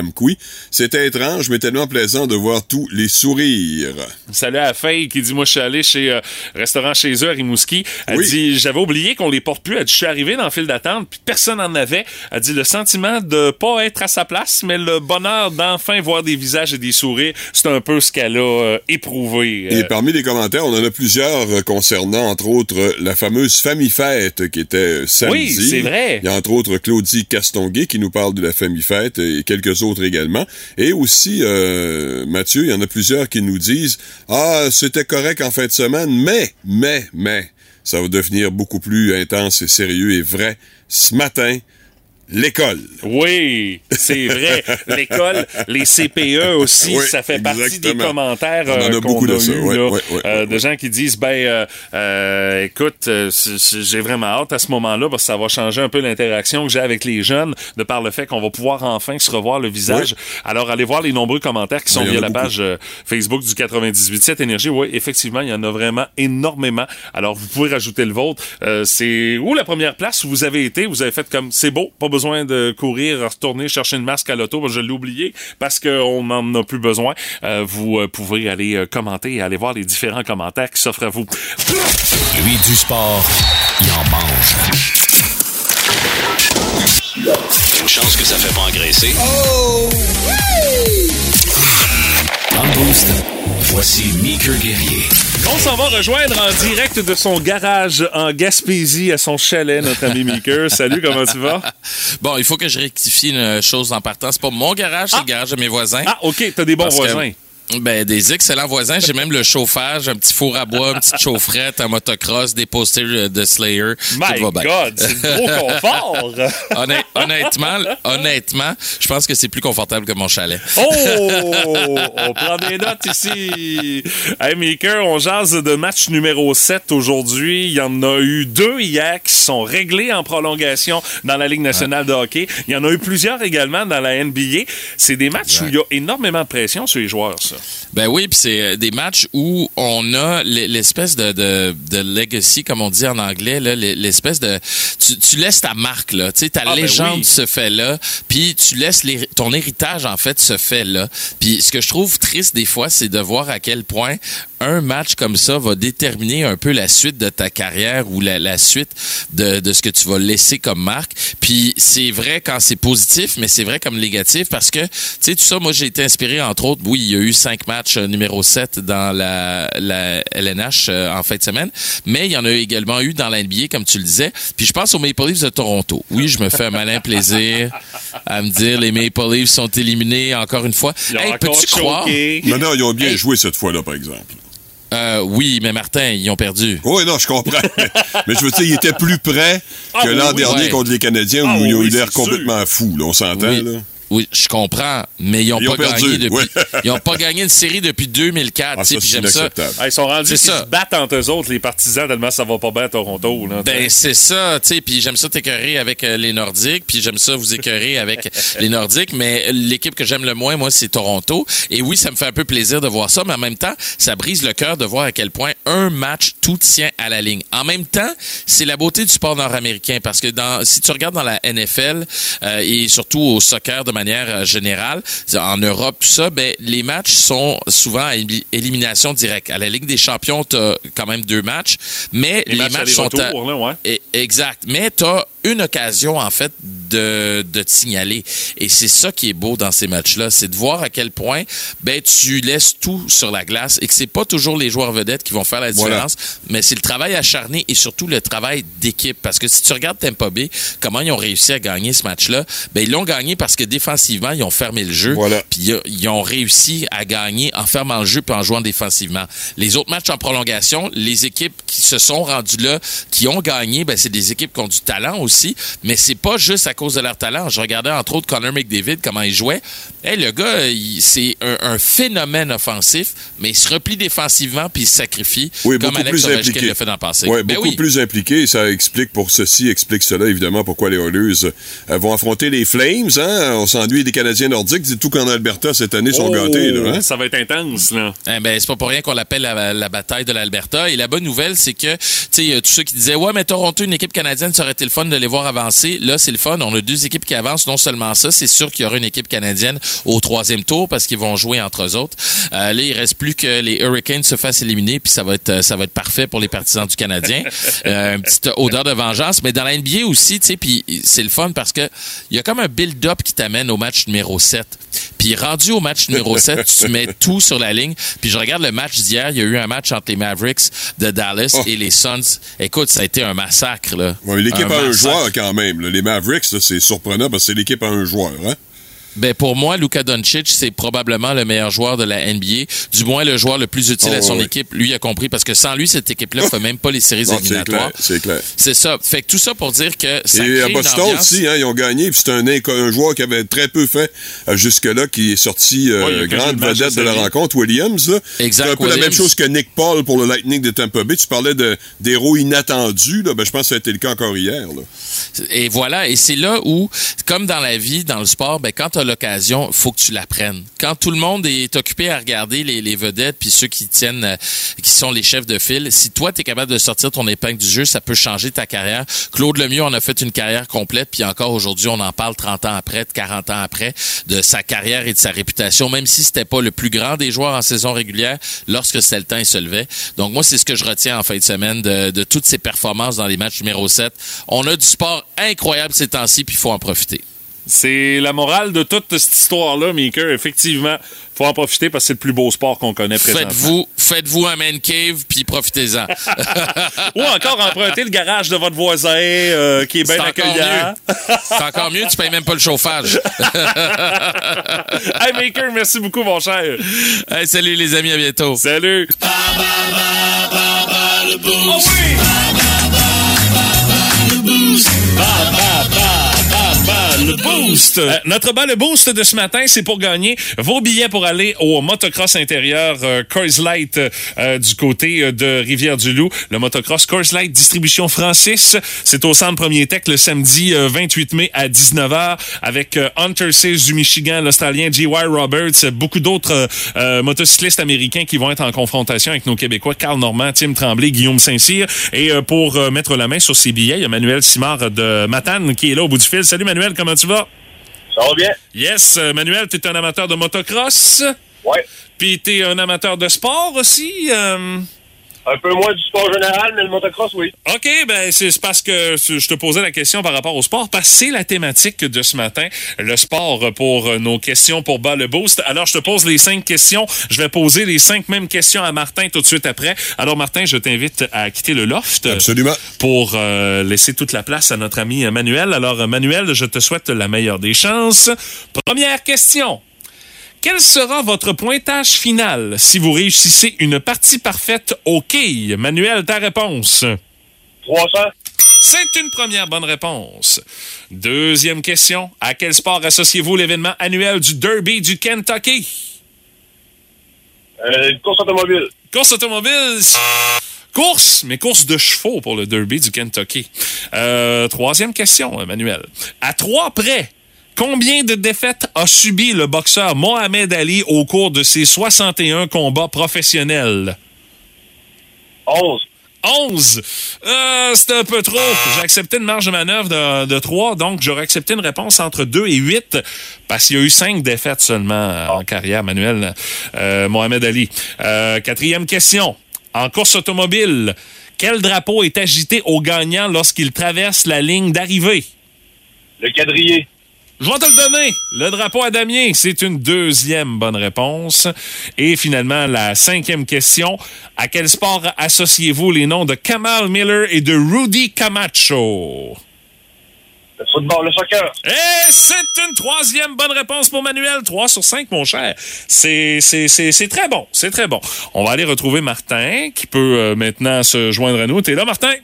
C'était étrange, mais tellement plaisant de voir tous les sourires. Salut à Faye qui dit moi je suis allé chez euh, restaurant chez eux à Rimouski. Elle Oui. dit j'avais oublié qu'on les porte plus. Elle dit je suis arrivé dans le file d'attente puis personne en avait. Elle dit le sentiment de pas être à sa place mais le bonheur d'enfin voir des visages et des sourires, c'est un peu ce qu'elle a euh, éprouvé. Et Euh, parmi les commentaires, on en a plusieurs euh, concernant, entre autres, la fameuse famille fête qui était samedi. Oui, c'est vrai. Il y a entre autres Claudie Castonguay qui nous parle de la famille fête et quelques autres également. Et aussi, euh, Mathieu, il y en a plusieurs qui nous disent « Ah, c'était correct en fin de semaine, mais, mais, mais, ça va devenir beaucoup plus intense et sérieux et vrai ce matin l'école. Oui, c'est vrai. L'école, les CPE aussi, Oui, ça fait partie des exactement. commentaires On en a beaucoup de a ça. eu, là, euh, de gens qui disent, ben, euh, euh, écoute, euh, j'ai vraiment hâte à ce moment-là parce que ça va changer un peu l'interaction que j'ai avec les jeunes de par le fait qu'on va pouvoir enfin se revoir le visage. Alors, allez voir les nombreux commentaires qui sont y via la beaucoup. page euh, Facebook du 98.7 Énergie. Oui, effectivement, il y en a vraiment énormément. Alors, vous pouvez rajouter le vôtre. Euh, c'est où la première place où vous avez été? Vous avez fait comme, c'est beau, pas besoin de courir, retourner chercher une masque à l'auto, je l'ai oublié, parce qu'on n'en a plus besoin. Euh, vous euh, pouvez aller euh, commenter et aller voir les différents commentaires qui s'offrent à vous. Lui, du sport, il en mange. Une chance que ça fait pas engraisser. Dans le boost, voici Meeker Guerrier. On s'en va rejoindre en direct de son garage en Gaspésie à son chalet, notre ami Meeker. Salut, comment tu vas? Bon, il faut que je rectifie une chose en partant. C'est pas mon garage, c'est le garage de mes voisins. Ah, OK, t'as des bons que- voisins. Ben, des excellents voisins. J'ai même le chauffage, un petit four à bois, une petite chaufferette, un motocross, des posters de Slayer. My va. God, c'est gros confort! Honnêt- honnêtement, honnêtement, je pense que c'est plus confortable que mon chalet. Oh! On prend des notes ici. Hey, Maker, on jase de match numéro 7 aujourd'hui. Il y en a eu deux hier qui sont réglés en prolongation dans la Ligue nationale de hockey. Il y en a eu plusieurs également dans la NBA. C'est des matchs où il y a énormément de pression sur les joueurs, ça. Ben oui, puis c'est euh, des matchs où on a l'espèce de, de, de legacy, comme on dit en anglais, l'espèce de... Tu, tu laisses ta marque, là. Tu sais, ta Ah, ben légende oui. se fait là, puis tu laisses ton héritage, en fait, se fait là. Puis ce que je trouve triste des fois, c'est de voir à quel point un match comme ça va déterminer un peu la suite de ta carrière ou la, la suite de, de ce que tu vas laisser comme marque. Puis c'est vrai quand c'est positif, mais c'est vrai comme négatif parce que, tu sais, tout ça, moi, j'ai été inspiré, entre autres, oui, il y a eu cinq matchs euh, numéro 7 dans la, la LNH euh, en fin de semaine, mais il y en a également eu dans la NBA, comme tu le disais. Puis je pense aux Maple Leafs de Toronto. Oui, je me fais un malin plaisir à me dire les Maple Leafs sont éliminés encore une fois. Hey, peux-tu croire? Non, non, ils ont bien Hey. joué cette fois-là, par exemple. Euh, oui, mais Martin, ils ont perdu. Oui, non, je comprends. mais je veux dire, ils étaient plus près Ah que l'an oui, dernier ouais. contre les Canadiens Ah où ils ont eu l'air complètement fous. Là, on s'entend, Oui. Oui, je comprends, mais ils ont Ils pas gagné depuis. ils ont pas gagné une série depuis 2004. Ah, tu sais, ça, j'aime ça. inacceptable. Ah, ils sont rendus ça. se battent entre eux autres, les partisans, tellement ça va pas bien à Toronto. Là, Ben c'est ça, tu sais, puis j'aime ça t'écœurer avec euh, les Nordiques, puis j'aime ça vous écœurer avec les Nordiques, mais l'équipe que j'aime le moins, moi, c'est Toronto. Et oui, ça me fait un peu plaisir de voir ça, mais en même temps, ça brise le cœur de voir à quel point un match tout tient à la ligne. En même temps, c'est la beauté du sport nord-américain, parce que dans, si tu regardes dans la NFL euh, et surtout au soccer de manière euh, générale, en Europe, ça, ben les matchs sont souvent à éli- élimination directe. À la Ligue des Champions, t'as quand même deux matchs, mais Les les, matchs matchs sont à, aller-retour, là, ouais. et- Exact. Mais tu as une occasion, en fait, de, de te signaler. Et c'est ça qui est beau dans ces matchs-là. C'est de voir à quel point ben, tu laisses tout sur la glace et que c'est pas toujours les joueurs vedettes qui vont faire la Voilà. différence, mais c'est le travail acharné et surtout le travail d'équipe. Parce que si tu regardes Tampa Bay, comment ils ont réussi à gagner ce match-là, ben, ils l'ont gagné parce que défensivement, ils ont fermé le jeu. Voilà. Puis ils- ont réussi à gagner en fermant le jeu puis en jouant défensivement. Les autres matchs en prolongation, les équipes qui se sont rendues là, qui ont gagné, ben c'est des équipes qui ont du talent aussi, mais c'est pas juste à cause de leur talent. Je regardais entre autres Connor McDavid comment il jouait. Hey, le gars, c'est un, un phénomène offensif, mais il se replie défensivement puis il se sacrifie Oui, comme beaucoup Alex plus Ovechkin impliqué. l'a fait dans le passé. Ben beaucoup oui. plus impliqué. Ça explique pour ceci, explique cela, évidemment, pourquoi les Oilers euh, vont affronter les Flames. Hein? On s'ennuie des Canadiens nordiques. Tout qu'en Alberta, cette année, sont Oh, gâtés. Là, hein? Ça va être intense, là. Eh ben, c'est pas pour rien qu'on l'appelle la, la bataille de l'Alberta. Et la bonne nouvelle, c'est que, tu sais, euh, tous ceux qui disaient, ouais, mais Toronto, une équipe canadienne, ça aurait été le fun de les voir avancer. Là, c'est le fun. On a deux équipes qui avancent. Non seulement ça, c'est sûr qu'il y aura une équipe canadienne au troisième tour parce qu'ils vont jouer entre eux autres. Euh, là, il reste plus que les Hurricanes se fassent éliminer, puis ça va être, euh, ça va être parfait pour les partisans du Canadien. Euh, une petite odeur de vengeance. Mais dans la NBA aussi, tu sais, puis c'est le fun parce que il y a comme un build-up qui t'amène au match numéro 7. Puis rendu au match numéro 7, tu mets tout sur la ligne. Puis je regarde le match d'hier, il y a eu un match entre les Mavericks de Dallas Oh. et les Suns. Écoute, ça a été un massacre, là. Ouais, l'équipe a un joueur quand même. là. Les Mavericks, c'est surprenant parce que c'est l'équipe à un joueur. Hein? Ben pour moi, Luka Doncic, c'est probablement le meilleur joueur de la NBA, du moins le joueur le plus utile à Oh, son équipe. Lui a compris parce que sans lui, cette équipe-là fait même pas les séries Non, c'est éliminatoires. clair, c'est clair. C'est ça. Fait que tout ça pour dire que ça Et à crée une Boston aussi, hein, ils ont gagné. Puis c'est un, un joueur qui avait très peu fait euh, jusque-là, qui est sorti euh, Ouais, grande vedette de la rencontre, Williams. là. Exact, C'est un peu la même chose que Nick Paul pour le Lightning de Tampa Bay. Tu parlais de- d'héros inattendus. Là. Ben, je pense que ça a été le cas encore hier. Là. Et voilà, et c'est là où, comme dans la vie, dans le sport, ben quand tu as l'occasion, faut que tu l'apprennes. Quand tout le monde est occupé à regarder les, vedettes puis ceux qui tiennent, euh, qui sont les chefs de file, si toi tu es capable de sortir ton épingle du jeu, ça peut changer ta carrière. Claude Lemieux en a fait une carrière complète, puis encore aujourd'hui, on en parle 30 ans après, 40 ans après, de sa carrière et de sa réputation, même si c'était pas le plus grand des joueurs en saison régulière, lorsque c'était le temps, il se levait. Donc moi, c'est ce que je retiens en fin de semaine de, de toutes ces performances dans les matchs numéro 7. On a du sport incroyable ces temps-ci, puis il faut en profiter. C'est la morale de toute cette histoire-là, Maker. Effectivement, faut en profiter parce que c'est le plus beau sport qu'on connaît présentement. Faites-vous, faites-vous un man cave, puis profitez-en. Ou encore emprunter le garage de votre voisin euh, qui est bien C'est encore accueillant. C'est encore mieux, tu payes même pas le chauffage. hey Maker, merci beaucoup, mon cher. Hey, salut les amis, à bientôt. Salut. Le boost. Euh, notre bas le boost de ce matin, c'est pour gagner vos billets pour aller au motocross intérieur euh, Coors Light euh, du côté euh, de Rivière-du-Loup. Le motocross Coors Light distribution Francis. C'est au centre Premier Tech le samedi euh, 28 mai à 19h avec euh, Hunter Sears du Michigan, l'Australien G.Y. Roberts, beaucoup d'autres euh, euh, motocyclistes américains qui vont être en confrontation avec nos Québécois, Carl Normand, Tim Tremblay, Guillaume Saint-Cyr. Et euh, pour euh, mettre la main sur ces billets, il y a Manuel Simard de Matane qui est là au bout du fil. Salut Manuel, comment tu vas? Ça va bien? Yes, euh, Manuel, tu es un amateur de motocross. Ouais. Puis tu es un amateur de sport aussi. euh, Un peu moins du sport général, mais le motocross, oui. OK, ben c'est parce que je te posais la question par rapport au sport, parce que c'est la thématique de ce matin, le sport pour euh, nos questions pour bas le boost. Alors, je te pose les cinq questions. Je vais poser les cinq mêmes questions à Martin tout de suite après. Alors, Martin, je t'invite à quitter le loft. Absolument. Pour euh, laisser toute la place à notre ami euh, Manuel. Alors, euh, Manuel, je te souhaite la meilleure des chances. Première question. Quel sera votre pointage final si vous réussissez une partie parfaite au quai? Manuel, ta réponse. 300. C'est une première bonne réponse. Deuxième question. À quel sport associez-vous l'événement annuel du Derby du Kentucky? Euh, course automobile. Course automobile. Course, mais course de chevaux pour le Derby du Kentucky. Euh, troisième question, Emmanuel. À trois près, combien de défaites a subi le boxeur Mohamed Ali au cours de ses 61 combats professionnels? 11. 11. Euh, c'est un peu trop. J'ai accepté une marge de manœuvre de, de 3, donc j'aurais accepté une réponse entre 2 et 8, parce qu'il y a eu 5 défaites seulement euh, en carrière, Manuel euh, Mohamed Ali. Euh, quatrième question. En course automobile, quel drapeau est agité au gagnant lorsqu'il traverse la ligne d'arrivée? Le quadrillé. Je vais te le donner. Le drapeau à Damien, c'est une deuxième bonne réponse. Et finalement, la cinquième question. À quel sport associez-vous les noms de Kamal Miller et de Rudy Camacho? Le football, le soccer. Et c'est une troisième bonne réponse pour Manuel. 3 sur 5, mon cher. C'est, c'est, c'est, c'est très bon. C'est très bon. On va aller retrouver Martin, qui peut euh, maintenant se joindre à nous. T'es là, Martin?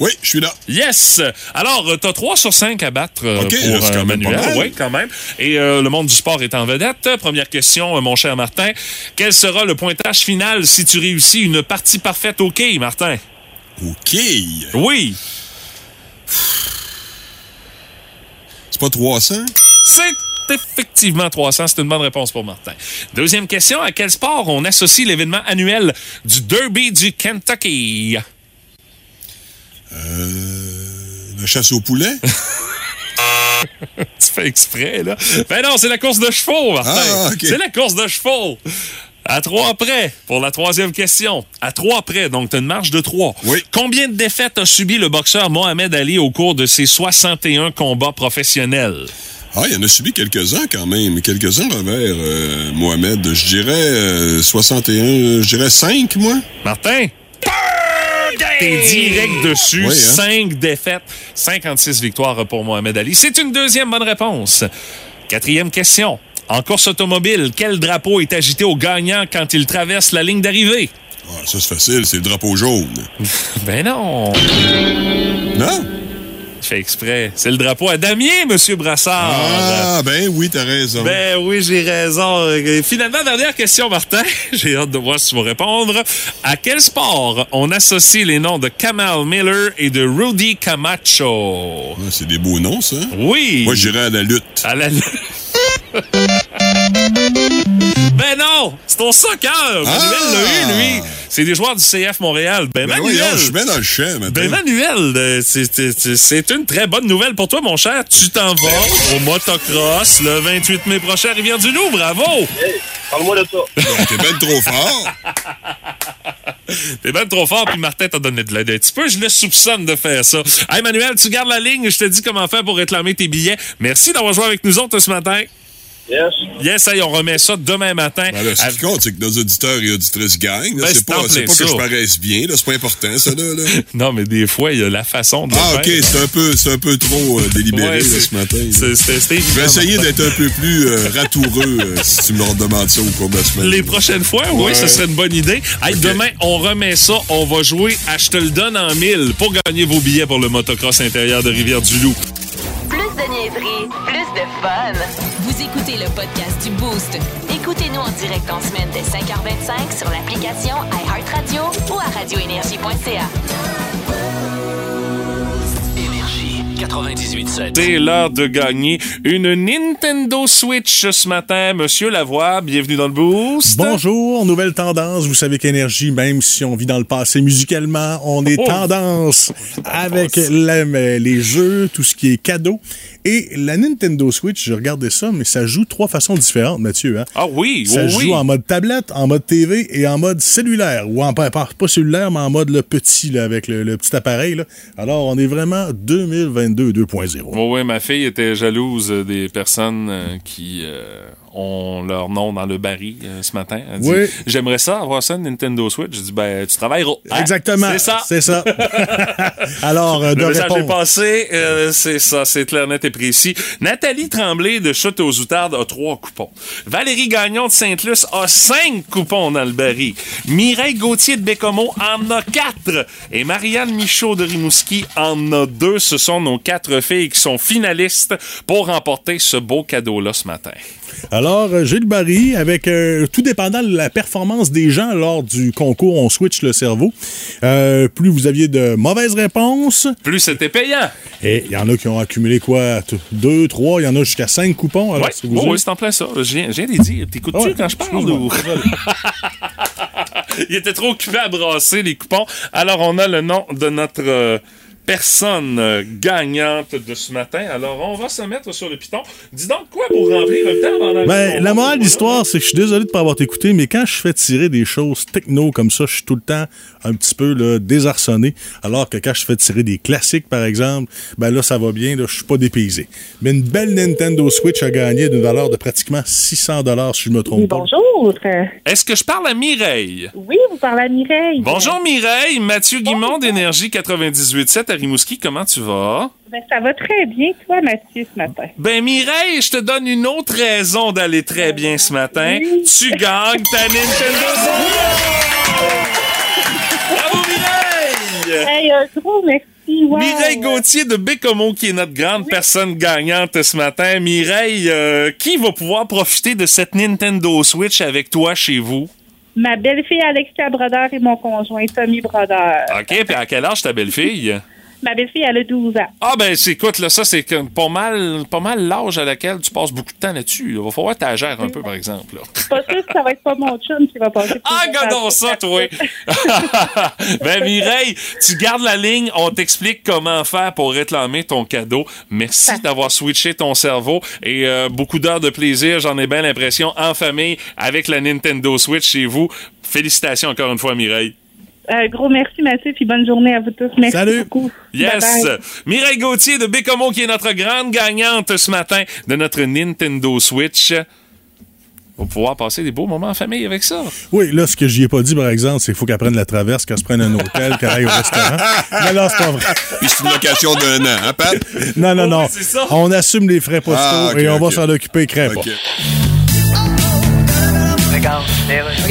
Oui, je suis là. Yes! Alors, euh, t'as 3 sur 5 à battre euh, OK, pour c'est quand euh, même pas mal. Oui, quand même. Et euh, le monde du sport est en vedette. Première question, mon cher Martin. Quel sera le pointage final si tu réussis une partie parfaite au quai, Martin? OK. Oui! C'est pas 300? C'est effectivement 300. C'est une bonne réponse pour Martin. Deuxième question. À quel sport on associe l'événement annuel du Derby du Kentucky? Euh, la chasse au poulet? tu fais exprès, là. Ben non, c'est la course de chevaux, Martin. Ah. C'est la course de chevaux. À trois près, pour la troisième question. À trois près, donc tu as une marge de trois. Oui. Combien de défaites a subi le boxeur Mohamed Ali au cours de ses 61 combats professionnels? Ah, il y en a subi quelques-uns quand même. Quelques-uns revers, euh, Mohamed. Je dirais euh, 61, je dirais 5, moi. Martin? T'es direct dessus. Oui, hein? 5 défaites, 56 victoires pour Mohamed Ali. C'est une deuxième bonne réponse. Quatrième question. En course automobile, quel drapeau est agité au gagnant quand il traverse la ligne d'arrivée? Ah, ça, c'est facile, c'est le drapeau jaune. Ben non. Non? Je fais exprès. C'est le drapeau à Damien, Monsieur Brassard. Ah, ben oui, t'as raison. Ben oui, j'ai raison. Finalement, dernière question, Martin. J'ai hâte de voir si tu vas répondre. À quel sport on associe les noms de Kamal Miller et de Rudy Camacho? Ah, c'est des beaux noms, ça. Oui. Moi, j'irais à la lutte. À la Ben non! C'est ton soccer! Manuel Ah! l'a eu, lui! C'est des joueurs du CF Montréal. Ben, Ben Manuel! je suis bien dans le champ, maintenant. Ben Manuel, euh, c'est- une très bonne nouvelle pour toi, mon cher. Tu t'en vas au motocross le 28 mai prochain à Rivière-du-Loup. Bravo! Parle-moi de ça. T'es ben trop fort. T'es ben trop fort, puis Martin t'a donné de l'aide un petit peu. Je le soupçonne de faire ça. Hey, Manuel, tu gardes la ligne. Je te dis comment faire pour réclamer tes billets. Merci d'avoir joué avec nous autres ce matin. Yes. Yes, hey, on remet ça demain matin. Ben là, ce qui compte, c'est que nos auditeurs et auditrices gagnent. Ben, c'est pas, pas que ça. je paraisse bien, là. C'est pas important, ça, là. là. Non, mais des fois, il y a la façon de le Ah, OK, c'est un peu, c'est un peu trop euh, délibéré, Ouais, là, ce matin. C'était Je vais essayer d'être un peu plus euh, ratoureux euh, si tu me leur demandes ça au cours de la semaine. Les prochaines fois, oui, Ouais. ce serait une bonne idée. Hey. Demain, on remet ça. On va jouer à Je te le donne en mille pour gagner vos billets pour le motocross intérieur de Rivière-du-Loup. Plus de niaiserie, plus de fun. Vous écoutez le podcast du Boost. Écoutez-nous en direct en semaine dès 5h25 sur l'application iHeartRadio ou à radioénergie.ca. Énergie 98.7. C'est l'heure de gagner une Nintendo Switch ce matin. Monsieur Lavoie, bienvenue dans le Boost. Bonjour, nouvelle tendance. Vous savez qu'énergie, même si on vit dans le passé musicalement, on est Oh. tendance avec la- les jeux, tout ce qui est cadeau. Et la Nintendo Switch, je regardais ça, mais ça joue trois façons différentes, Mathieu. Hein? Ah oui, Ça oui, joue oui. en mode tablette, en mode TV et en mode cellulaire. Ou en pas, cellulaire, mais en mode le petit, là, avec le, le petit appareil. Là. Alors, on est vraiment 2022 2.0. Oui, oui, ma fille était jalouse des personnes euh, qui euh, ont leur nom dans le baril euh, ce matin. Elle dit, Oui. J'aimerais ça avoir ça, Nintendo Switch. Je dis, ben, tu travailleras. Hein? Exactement. C'est ça. C'est ça. Alors, euh, de Le message est passé, euh, c'est ça, c'est clair, net et précis. Nathalie Tremblay de Chute aux Outardes a trois coupons. Valérie Gagnon de Sainte-Luce a cinq coupons dans le baril. Mireille Gauthier de Bécomo en a quatre. Et Marianne Michaud de Rimouski en a deux. Ce sont nos quatre filles qui sont finalistes pour remporter ce beau cadeau-là ce matin. Alors, euh, le baril avec, euh, tout dépendant de la performance des gens lors du concours On Switch le cerveau. Euh, plus vous aviez de mauvaises réponses. Plus c'était payant. Et il y en a qui ont accumulé quoi? Deux, trois, il y en a jusqu'à cinq coupons. Alors, Ouais, si vous oh, oui, c'est en plein ça. Je viens, de les dire. T'écoutes-tu Ouais, quand je parle? ou-? Il était trop occupé à brasser les coupons. Alors, on a le nom de notre euh, personne euh, gagnante de ce matin. Alors, on va se mettre sur le piton. Dis donc quoi pour remplir le temps pendant Ben, la morale de l'histoire, c'est que je suis désolé de ne pas avoir écouté, mais quand je fais tirer des choses techno comme ça, je suis tout le temps un petit peu là, désarçonné. Alors que quand je fais tirer des classiques, par exemple, ben là, ça va bien, là, je suis pas dépaysé. Mais une belle Nintendo Switch a gagné d'une valeur de pratiquement 600 si je me trompe Oui, pas. bonjour. Est-ce que je parle à Mireille? Oui, vous parlez à Mireille. Bonjour Mireille, Mathieu Guimond d'Énergie 98.7 à Rimouski, comment tu vas? Ben, ça va très bien, toi, Mathieu, ce matin. Ben Mireille, je te donne une autre raison d'aller très bien ce matin. Tu gagnes ta Nintendo Switch! Bravo Mireille! Hey, un gros merci. Wow. Mireille Gauthier de Bécomo, qui est notre grande personne gagnante ce matin. Mireille, euh, qui va pouvoir profiter de cette Nintendo Switch avec toi chez vous? Ma belle-fille Alexia Brodeur et mon conjoint Tommy Brodeur. OK, puis à quel âge ta belle-fille? Ma belle-fille, elle a 12 ans. Ah ben c'est- écoute, là, ça c'est comme pas mal pas mal l'âge à laquelle tu passes beaucoup de temps là-dessus. Il va falloir gères un peu, par exemple. là. Pas sûr que ça va être pas mon chum qui va passer. Ah, regardons ça, toi! ben, Mireille, tu gardes la ligne, on t'explique comment faire pour réclamer ton cadeau. Merci d'avoir switché ton cerveau et euh, beaucoup d'heures de plaisir, j'en ai bien l'impression, en famille, avec la Nintendo Switch chez vous. Félicitations encore une fois, Mireille. Un gros merci, Mathieu, puis bonne journée à vous tous. Merci Salut. beaucoup. Yes! Mireille Gauthier de Bécomo qui est notre grande gagnante ce matin de notre Nintendo Switch. va pouvoir passer des beaux moments en famille avec ça. Oui, là, ce que j'y ai pas dit, par exemple, c'est qu'il faut qu'elle prenne la traverse, qu'elle se prenne un hôtel, qu'elle aille au restaurant. Mais là, c'est pas vrai. Puis c'est une location d'un an, hein, Pat? Non, non, non. oui, c'est ça. On assume les frais postaux Ah, et on va s'en occuper, crème OK.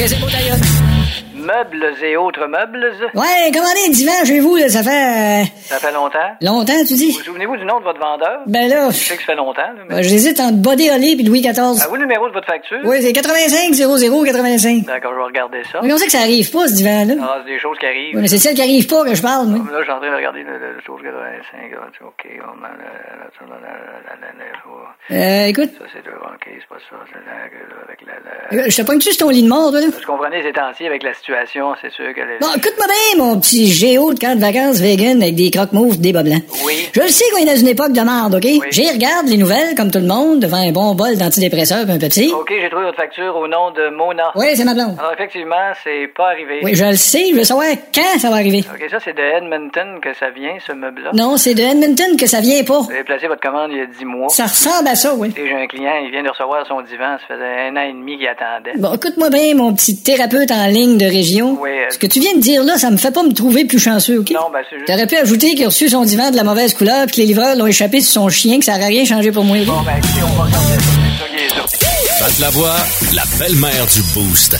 C'est beau, d'ailleurs. Meubles et autres meubles. Ouais, commandez un divan chez vous, là, ça fait... euh, Ça fait longtemps. longtemps, tu dis? Vous souvenez-vous du nom de votre vendeur? Ben là, Je sais que ça fait longtemps, là, mais... ben, j'hésite entre Body Holly et Louis XIV. Ah, vous, le numéro de votre facture? Oui, c'est 85 00 85. D'accord, je vais regarder ça. Mais on sait que ça arrive pas, ce divan-là. Ah, c'est des choses qui arrivent. Oui, mais c'est celle qui arrive pas que je parle, moi. Là, je suis en train de regarder le, le, le chose 85. là, tu- OK, on a Euh, écoute, Ça, c'est le... OK, c'est pas ça. Avec la... la- je te pogne-tu sur ton lit de mort, toi, là? Vous comprenez, ces temps-ci, avec la situation, c'est sûr que... Bon, écoute-moi bien, mon petit géo de camp de vacances vegan avec des croque-mouches, des bas blancs. Oui. Je le sais qu'on est dans une époque de merde, OK? J'y regarde les nouvelles, comme tout le monde, devant un bon bol d'antidépresseurs et un Pepsi. OK, j'ai trouvé votre facture au nom de Mona. Oui, c'est ma blonde. Alors, effectivement, c'est pas arrivé. Oui, je le sais, je veux savoir quand ça va arriver. OK, ça, c'est de Edmonton que ça vient, ce meuble-là. Non, c'est de Edmonton que ça vient pas. Vous avez placé votre commande il y a 10 mois. Ça ressemble à ça, oui. Et j'ai un client, il vient de recevoir son divan. Ça faisait un an et demi qu'il attendait. Bon, écoute-moi bien, mon petit thérapeute en ligne de région. Oui, euh, Ce que tu viens de dire là, ça me fait pas me trouver plus chanceux, OK? Non, ben, c'est juste... T'aurais pu ajouter qu'il a reçu son divan de la mauvaise couleur puis que les livreurs l'ont échappé sur son chien, que ça n'aurait rien changé pour moi. OK? Bon, ben, écoutez, on va. Pat Lavoie, la belle-mère du Boost.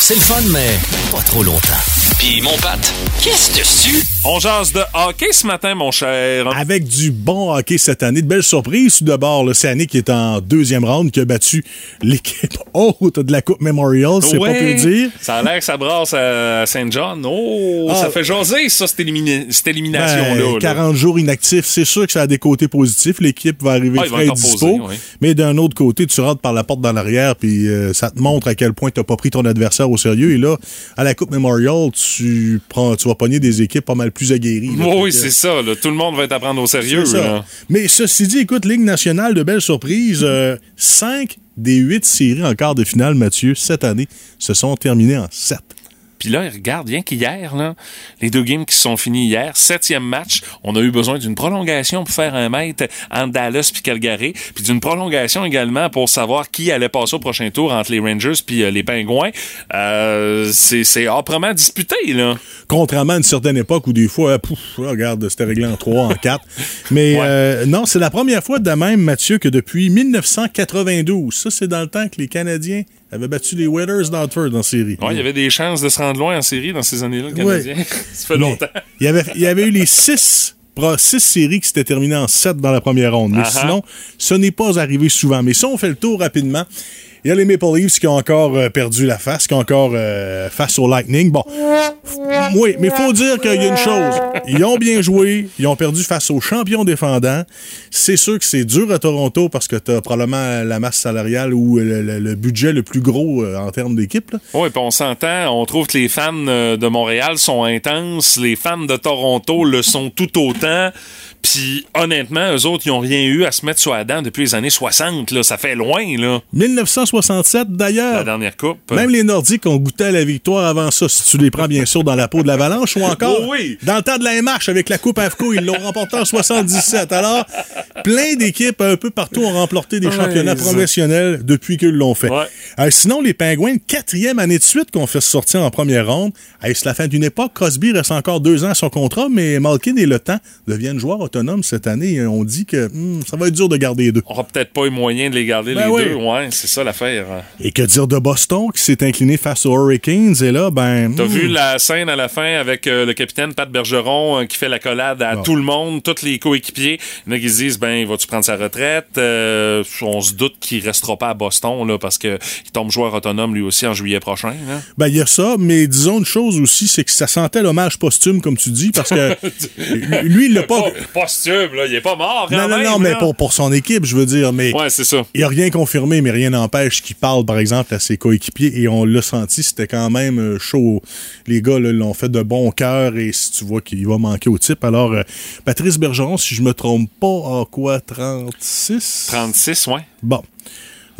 C'est le fun, mais pas trop longtemps. Puis mon Pat, qu'est-ce dessus? On jase de hockey ce matin, mon cher. Avec du bon hockey cette année. De belles surprises. Tout d'abord, Annie qui est en deuxième round, qui a battu l'équipe haute de la Coupe Memorial, c'est Ouais. pas peu dire. Ça a l'air que ça brasse à Saint John. Oh, Ah. ça fait jaser, ça, cette, élimina- cette élimination-là. Ben, là. 40 jours inactifs, c'est sûr que ça a des côtés positifs. L'équipe va arriver Ah, frais et dispo. poser, oui. Mais d'un autre côté, tu rentres par la porte dans l'arrière, puis euh, ça te montre à quel point tu n'as pas pris ton adversaire au sérieux. Et là, à la Coupe Memorial, tu prends, tu vas pogner des équipes pas mal plus aguerries. là. Oui, c'est ça. là. Tout le monde va être à prendre au sérieux. Là. Mais ceci dit, écoute, Ligue nationale, de belles surprises. Euh, cinq des huit séries en quart de finale, Mathieu, cette année, se sont terminées en sept. Puis là, regarde, rien qu'hier, là, les deux games qui se sont finis hier, septième match, on a eu besoin d'une prolongation pour faire un mètre entre Dallas puis Calgary, puis d'une prolongation également pour savoir qui allait passer au prochain tour entre les Rangers puis euh, les Pingouins. Euh, c'est âprement disputé, là. Contrairement à une certaine époque où des fois, euh, pouf, regarde, c'était réglé en trois, en quatre. Mais euh, non, c'est la première fois de même, Mathieu, que depuis 1992, ça c'est dans le temps que les Canadiens avaient battu les Whalers d'Hartford en série. Ouais, il y avait des chances de se rendre loin en série dans ces années-là, le Ouais. Canadien. Ça fait longtemps. Il y avait, il y avait eu les six, six séries qui s'étaient terminées en sept dans la première ronde. Mais Ah ah. sinon, ce n'est pas arrivé souvent. Mais si on fait le tour rapidement, il y a les Maple Leafs qui ont encore euh, perdu la face, qui ont encore euh, face au Lightning. Bon, oui, mais il faut dire qu'il y a une chose. Ils ont bien joué, ils ont perdu face aux champions défendants. C'est sûr que c'est dur à Toronto parce que tu as probablement la masse salariale ou le, budget le plus gros euh, en termes d'équipe. Oui, puis on s'entend, on trouve que les fans de Montréal sont intenses, les fans de Toronto le sont tout autant. Puis honnêtement, eux autres, ils ont rien eu à se mettre sur la dent depuis les années 60. Là. Ça fait loin, là, 1967 d'ailleurs. la dernière coupe. Même les Nordiques ont goûté à la victoire avant ça, si tu les prends bien sûr dans la peau de l'Avalanche, ou encore Oh oui. dans le temps de la MH avec la Coupe AFCO, ils l'ont remporté en 77. Alors, plein d'équipes un peu partout ont remporté des Ouais, championnats professionnels depuis qu'ils l'ont fait. Ouais. Euh, sinon, les Pingouins, quatrième année de suite qu'on fait sortir en première ronde. Hey, c'est la fin d'une époque. Crosby reste encore deux ans à son contrat, mais Malkin et Le Temps deviennent joueurs autonomes cette année. On dit que hmm, ça va être dur de garder les deux. On aura peut-être pas eu moyen de les garder Ben les deux. Ouais, c'est ça l'affaire. Et que dire de Boston qui s'est incliné face aux Hurricanes? Et là, ben. T'as hmm, vu la scène à la fin avec euh, le capitaine Pat Bergeron euh, qui fait la collade à Bon. tout le monde, tous les coéquipiers. Il y en a qui se disent, ben, va-tu prendre sa retraite? Euh, on se doute qu'il restera pas à Boston, là, parce que il tombe joueur autonome lui aussi en juillet prochain. là. Ben, il y a ça, mais disons une chose aussi, c'est que ça sentait l'hommage posthume, comme tu dis, parce que lui, il l'a pas. Pas posthume, là, il est pas mort, quand Non, non, même, non, mais là. pour, pour son équipe, je veux dire, mais. Ouais, c'est ça. Il n'y a rien confirmé, mais rien n'empêche qu'il parle, par exemple, à ses coéquipiers, et on l'a senti, c'était quand même euh, chaud. Les gars là, l'ont fait de bon cœur, et si tu vois qu'il va manquer au type. Alors, euh, Patrice Bergeron, si je me trompe pas, a quoi, 36? 36, ouais. Bon.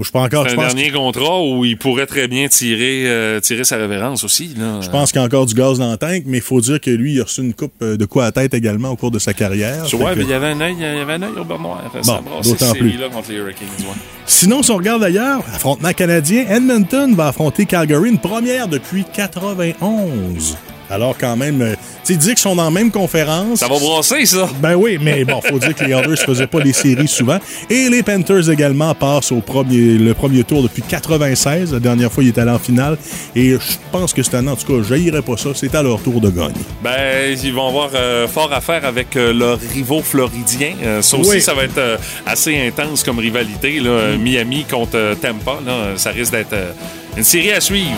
Je pas encore. C'est un pense dernier contrat où il pourrait très bien tirer, euh, tirer sa révérence aussi. Là. Je pense qu'il y a encore du gaz dans le tank, mais il faut dire que lui, il a reçu une coupe euh, de quoi à tête également au cours de sa carrière. Vois, que- mais il y avait un œil, il y avait un œil au beurre noir. Bon, d'autant plus. série-là contre les Hurricanes. ouais. Sinon, si on regarde ailleurs, affrontement canadien, Edmonton va affronter Calgary, une première depuis 91. Alors quand même, euh, tu sais, dire qu'ils sont dans la même conférence. Ça va brasser, ça. Ben oui, mais bon, faut dire que les Oilers ne faisaient pas les séries souvent. Et les Panthers également passent au premier, le premier tour depuis 96. La dernière fois, ils étaient allés en finale. Et je pense que cette année, en tout cas, je pas ça. C'est à leur tour de gagne. Ben, ils vont avoir euh, fort à faire avec euh, leurs rivaux floridiens. Euh, ça aussi, Oui. ça va être assez intense comme rivalité. Là. Euh, Miami contre Tampa, là, ça risque d'être une série à suivre.